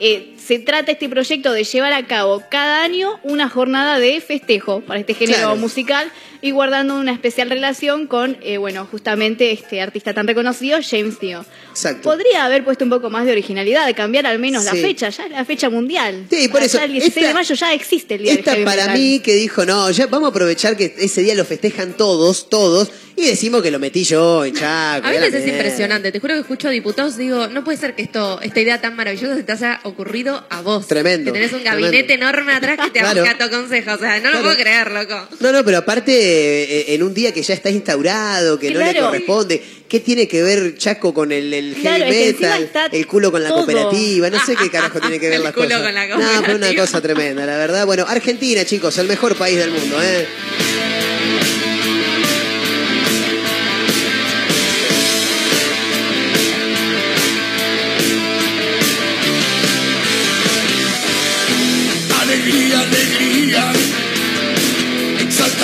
eh, se trata este proyecto de llevar a cabo cada año una jornada de festejo para este género Claro. musical y guardando una especial relación con, eh, bueno, justamente este artista tan reconocido, James Dio. Exacto. Podría haber puesto un poco más de originalidad, de cambiar al menos Sí. la fecha, ya la fecha mundial. Sí, por eso, El 16 esta- de mayo ya existe el día del Esta heavy para metal. mí que dijo, no, ya vamos a aprovechar que ese día lo festejan todos, todos, y decimos que lo metí yo en Chaco. A veces es impresionante. Te juro que escucho diputados y digo, no puede ser que esto, esta idea tan maravillosa se te haya ocurrido a vos. Tremendo, Que tenés un tremendo. gabinete enorme atrás que te Claro. tu consejo. O sea, no Claro. lo puedo creer, loco. No, no, pero aparte, eh, en un día que ya está instaurado, que no le corresponde, ¿qué tiene que ver Chaco con el, el Claro, heavy es que encima metal? El culo con la todo. cooperativa, no sé qué carajo tiene que ver El las culo cosas. con la No, pero una cooperativa. cosa tremenda, la verdad. Bueno, Argentina, chicos, el mejor país del mundo, ¿eh?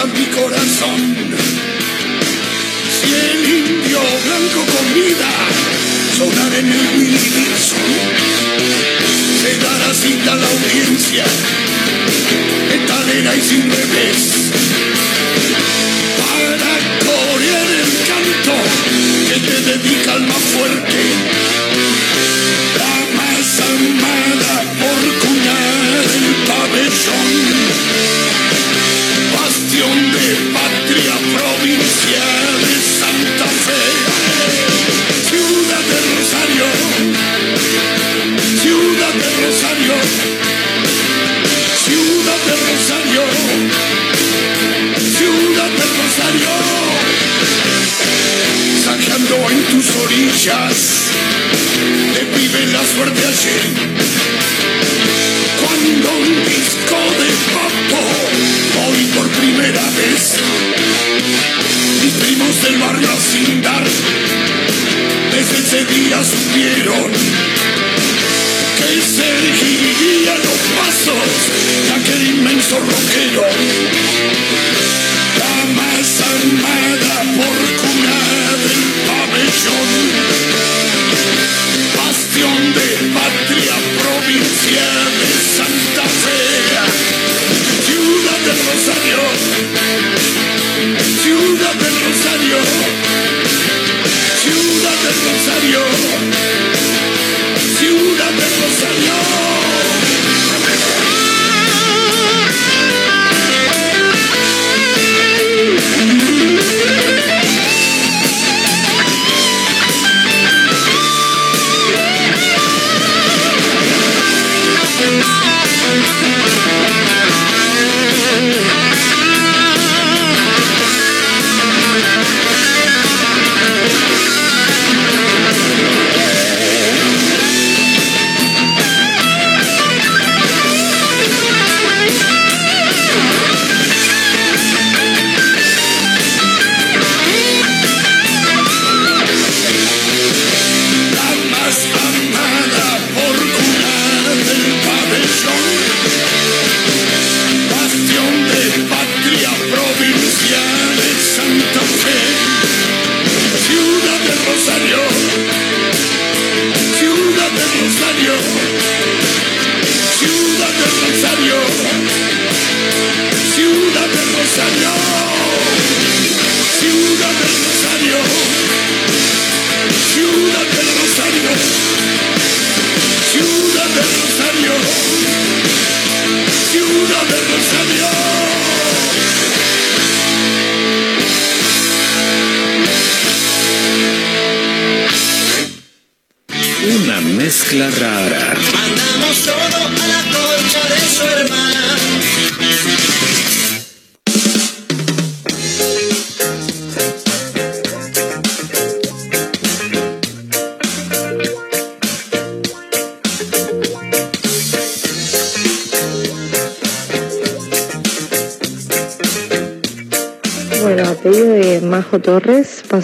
Exalta mi corazón. Si el indio blanco con vida sonar en el Wilson, se dará cita a la audiencia, metalera y sin revés, para corear el canto que te dedica al más fuerte la más amada por cuñar el pabellón, de patria provincia de Santa Fe, ciudad de Rosario, ciudad de Rosario, ciudad de Rosario, ciudad de Rosario, saqueando en tus orillas le vive la suerte ayer. Cuando un disco de papo, vez, mis primos del barrio Asindar, desde ese día supieron que sería pasos de aquel inmenso roquero. La más armada por cuna del pabellón. Bastión de patria provincia de Santa Fe. Ciudad del Rosario.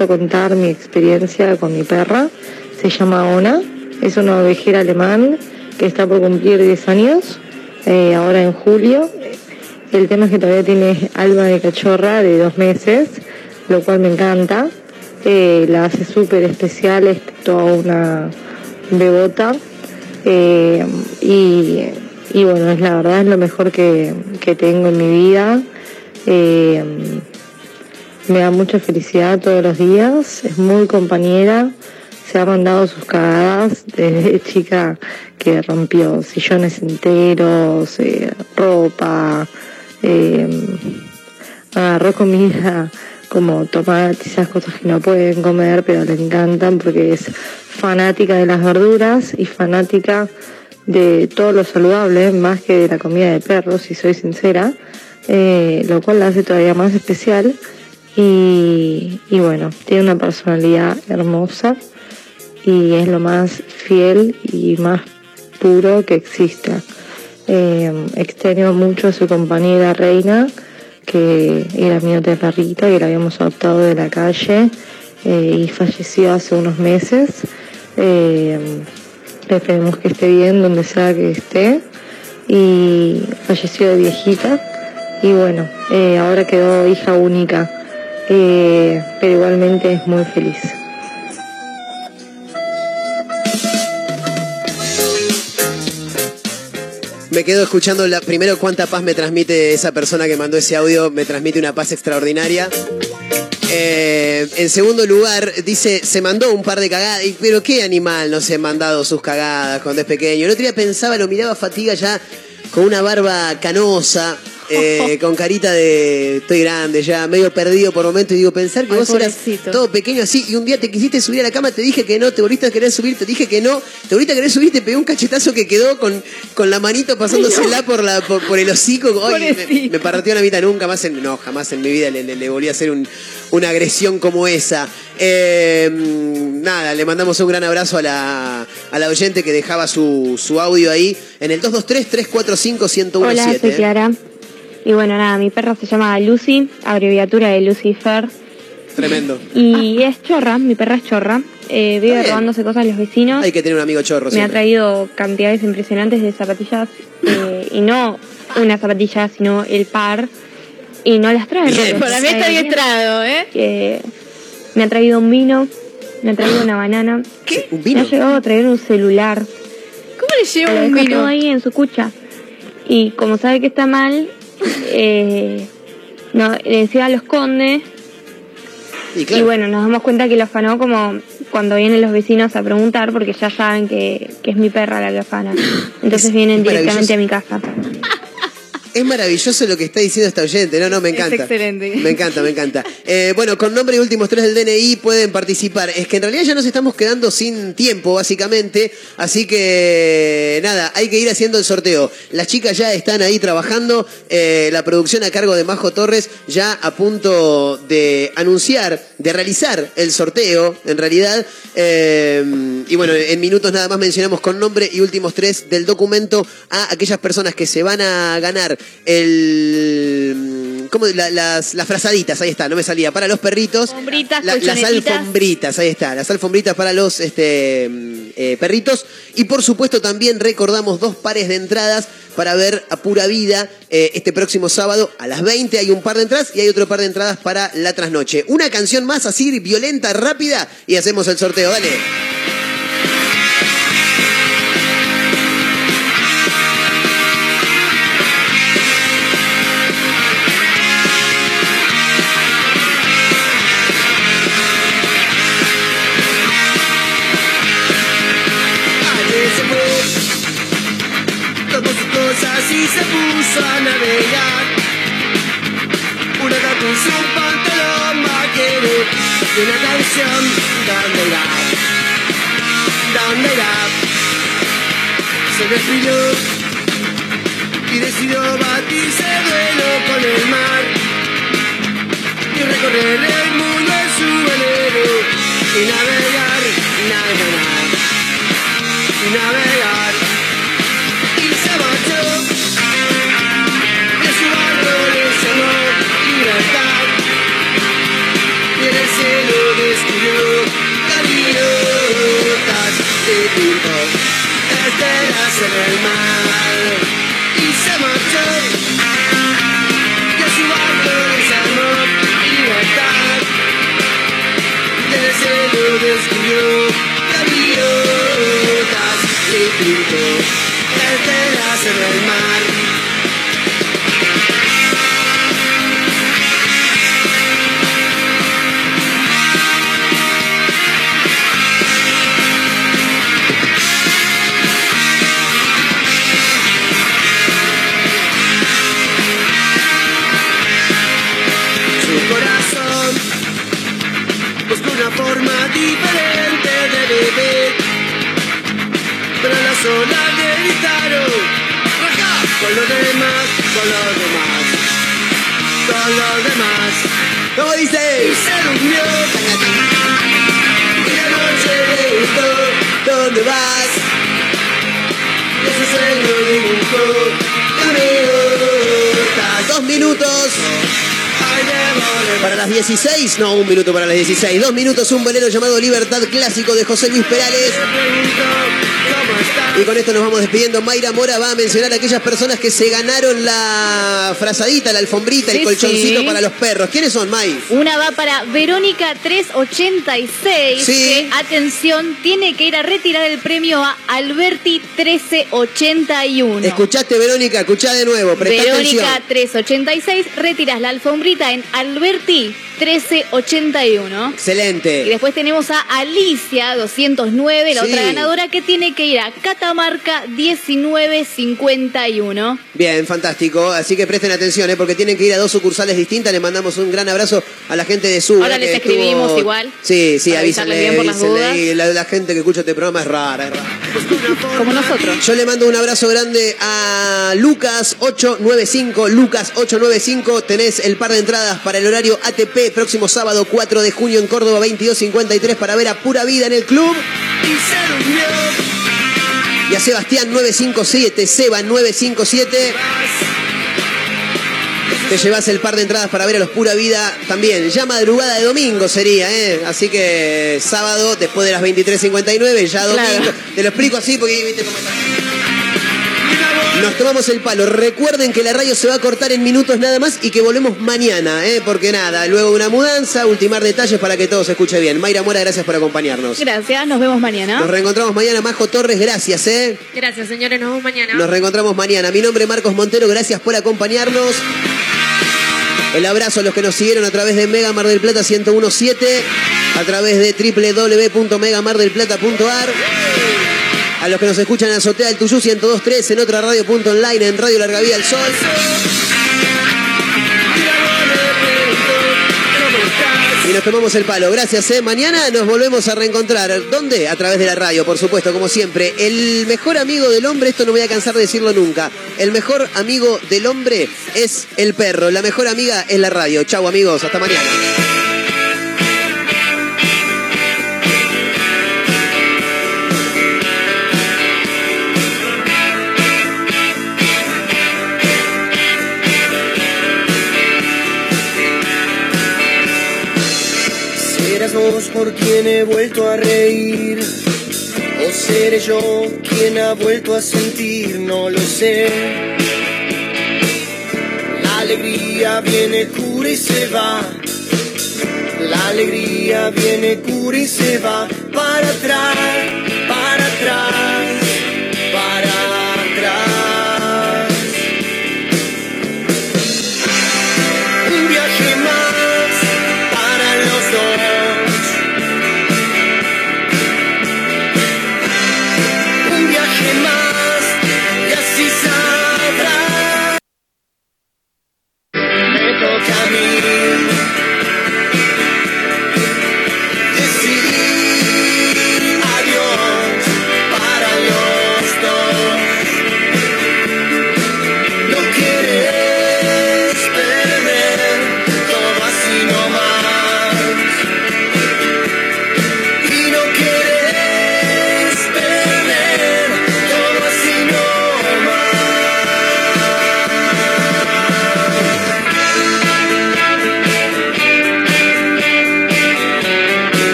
A contar mi experiencia con mi perra. Se llama Ona, es una ovejera alemán que está por cumplir 10 años, eh, ahora en julio. El tema es que todavía tiene alma de cachorra de dos meses, lo cual me encanta. Eh, la hace súper especial, es toda una bebota. Eh, y, bueno, es la verdad, es lo mejor que, tengo en mi vida. Me da mucha felicidad todos los días, es muy compañera, se ha mandado sus cagadas desde chica que rompió sillones enteros, eh, ropa, eh, agarró comida como tomates, esas cosas que no pueden comer, pero le encantan porque es fanática de las verduras y fanática de todo lo saludable, más que de la comida de perros, si soy sincera, eh, lo cual la hace todavía más especial. Y, bueno, tiene una personalidad hermosa y es lo más fiel y más puro que exista. Eh, mucho a su compañera Reina, que era mi otra perrita, que la habíamos adoptado de la calle eh, y falleció hace unos meses. Eh, esperemos que esté bien donde sea que esté. Y falleció de viejita. Y bueno, eh, ahora quedó hija única, eh, pero igualmente es muy feliz. Me quedo escuchando la, primero cuánta paz me transmite esa persona que mandó ese audio, me transmite una paz extraordinaria. Eh, en segundo lugar, dice, se mandó un par de cagadas, pero qué animal no se ha mandado sus cagadas cuando es pequeño. El otro día pensaba, lo miraba Fatiga ya con una barba canosa, eh, con carita de estoy grande ya, medio perdido por momentos, y digo, pensar que Ay, vos eras todo pequeño así, y un día te quisiste subir a la cama, te dije que no, te volviste a querer subir, te dije que no, te volviste a querer subir, te pegué un cachetazo que quedó con, con la manito pasándosela por, la, por, por el hocico, Ay, me, me partió la mitad, nunca más, en, no, jamás en mi vida le, le- le volví a hacer un- una agresión como esa. Eh, nada, le mandamos un gran abrazo a la, a la oyente que dejaba su, su audio ahí en el 223-345-1017. Hola, soy ¿eh? Clara. Y bueno, nada, mi perra se llama Lucy, abreviatura de Lucifer. Tremendo. Y es chorra, mi perra es chorra. Eh, vive robándose cosas a los vecinos. Hay que tener un amigo chorro Me ha traído cantidades impresionantes de zapatillas. eh, y no una zapatilla, sino el par. Y no las trae. Para mí está bien. adiestrado, ¿eh? Que me ha traído un vino. Me ha traído una banana. ¿Qué? ¿Un Me ha llegado a traer un celular. ¿Cómo le llevo un vino? todo ahí en su cucha. Y como sabe que está mal, eh, no, encima lo esconde. Y, claro. bueno, nos damos cuenta que lo afanó como cuando vienen los vecinos a preguntar, porque ya saben que, que es mi perra la que afana. Entonces vienen directamente a mi casa. Es maravilloso lo que está diciendo esta oyente, no, no, me encanta. excelente. Me encanta, me encanta. Eh, bueno, con nombre y últimos tres del DNI pueden participar. Es que en realidad ya nos estamos quedando sin tiempo, básicamente. Así que, nada, hay que ir haciendo el sorteo. Las chicas ya están ahí trabajando. eh, la producción a cargo de Majo Torres ya a punto de anunciar, de realizar el sorteo, en realidad. Eh, y bueno, en minutos nada más mencionamos con nombre y últimos tres del documento a aquellas personas que se van a ganar el. ¿Cómo? La- las, las frazaditas, ahí está, no me salía. Para los perritos. Alfombritas, La- las alfombritas, ahí está. Las alfombritas para los este, mm, eh, perritos. Y por supuesto también recordamos dos pares de entradas para ver a pura vida eh, este próximo sábado a las 20. Hay un par de entradas y hay otro par de entradas para la trasnoche. Una canción más así violenta, rápida y hacemos el sorteo. Dale. A navegar. Una puso un pantalón vaquero y una canción, ¿dónde irá? ¿Dónde irá? Se despidió y decidió batirse duelo con el mar y recorrer el mundo en su velero y navegar, navegar y navegar estelas en el mar. Y se marchó. De su barco le llamó libertad. Y en el cielo descubrió gaviotas y pintó estelas en el mar con los demás, con los demás con los demás ¿Cómo dice? y se durmió y la noche le gritó ¿Dónde vas? y ese sueño dibujó gaviotas Dos minutos. Para las 16, no, un minuto para las 16. Dos minutos, un bolero llamado Libertad Clásico de José Luis Perales. Y con esto nos vamos despidiendo. Mayra Mora va a mencionar a aquellas personas que se ganaron la frazadita, la alfombrita, el Sí, colchoncito sí. para los perros. ¿Quiénes son, May? Una va para Verónica 386, Sí. que, atención, tiene que ir a retirar el premio a Alberti 1381. Escuchaste, Verónica, escuchá de nuevo, Verónica atención. 386, retiras la alfombrita en Alberti 1381. Y Excelente. después tenemos a Alicia 209, la Sí. otra ganadora, que tiene que ir a Catamarca 1951. Bien, fantástico. Así que presten atención, ¿eh? porque tienen que ir a dos sucursales distintas. Les mandamos un gran abrazo a la gente de Suba. Ahora les escribimos igual, Sí, sí, avísenle. bien por las avísenle. Y La, la gente que escucha este programa es rara, es rara. Como nosotros. Yo le mando un abrazo grande a Lucas895. Lucas895, tenés el par de entradas para el horario ATP próximo sábado 4 de junio en Córdoba 2253 para ver a Pura Vida en el club. Y a Sebastián 957, Seba 957. te llevas el par de entradas para ver a los Pura Vida también. Ya madrugada de domingo sería, ¿eh? Así que sábado, después de las 23.59, ya domingo. Te lo explico así porque viste cómo está. Nos tomamos el palo. Recuerden que la radio se va a cortar en minutos nada más y que volvemos mañana, ¿eh? porque nada, luego una mudanza, ultimar detalles para que todo se escuche bien. Mayra Mora, gracias por acompañarnos. Gracias, nos vemos mañana. Nos reencontramos mañana. Majo Torres, gracias. ¿eh? Gracias, señores. Nos vemos mañana. Nos reencontramos mañana. Mi nombre es Marcos Montero, gracias por acompañarnos. El abrazo a los que nos siguieron a través de Mega Mar del Plata 1017, a través de www.megamardelplata.ar. A los que nos escuchan en Azotea del Tuyú 1023, en otra radio.online, en Radio Larga Vida del Sol. Y nos tomamos el palo. Gracias, ¿eh? Mañana nos volvemos a reencontrar. ¿Dónde? A través de la radio, por supuesto, como siempre. El mejor amigo del hombre, esto no voy a cansar de decirlo nunca. El mejor amigo del hombre es el perro. La mejor amiga es la radio. Chau, amigos. Hasta mañana. Por quien he vuelto a reír. O seré yo quien ha vuelto a sentir, no lo sé. La alegría viene, cura y se va. La alegría viene, cura y se va. Para atrás, para atrás,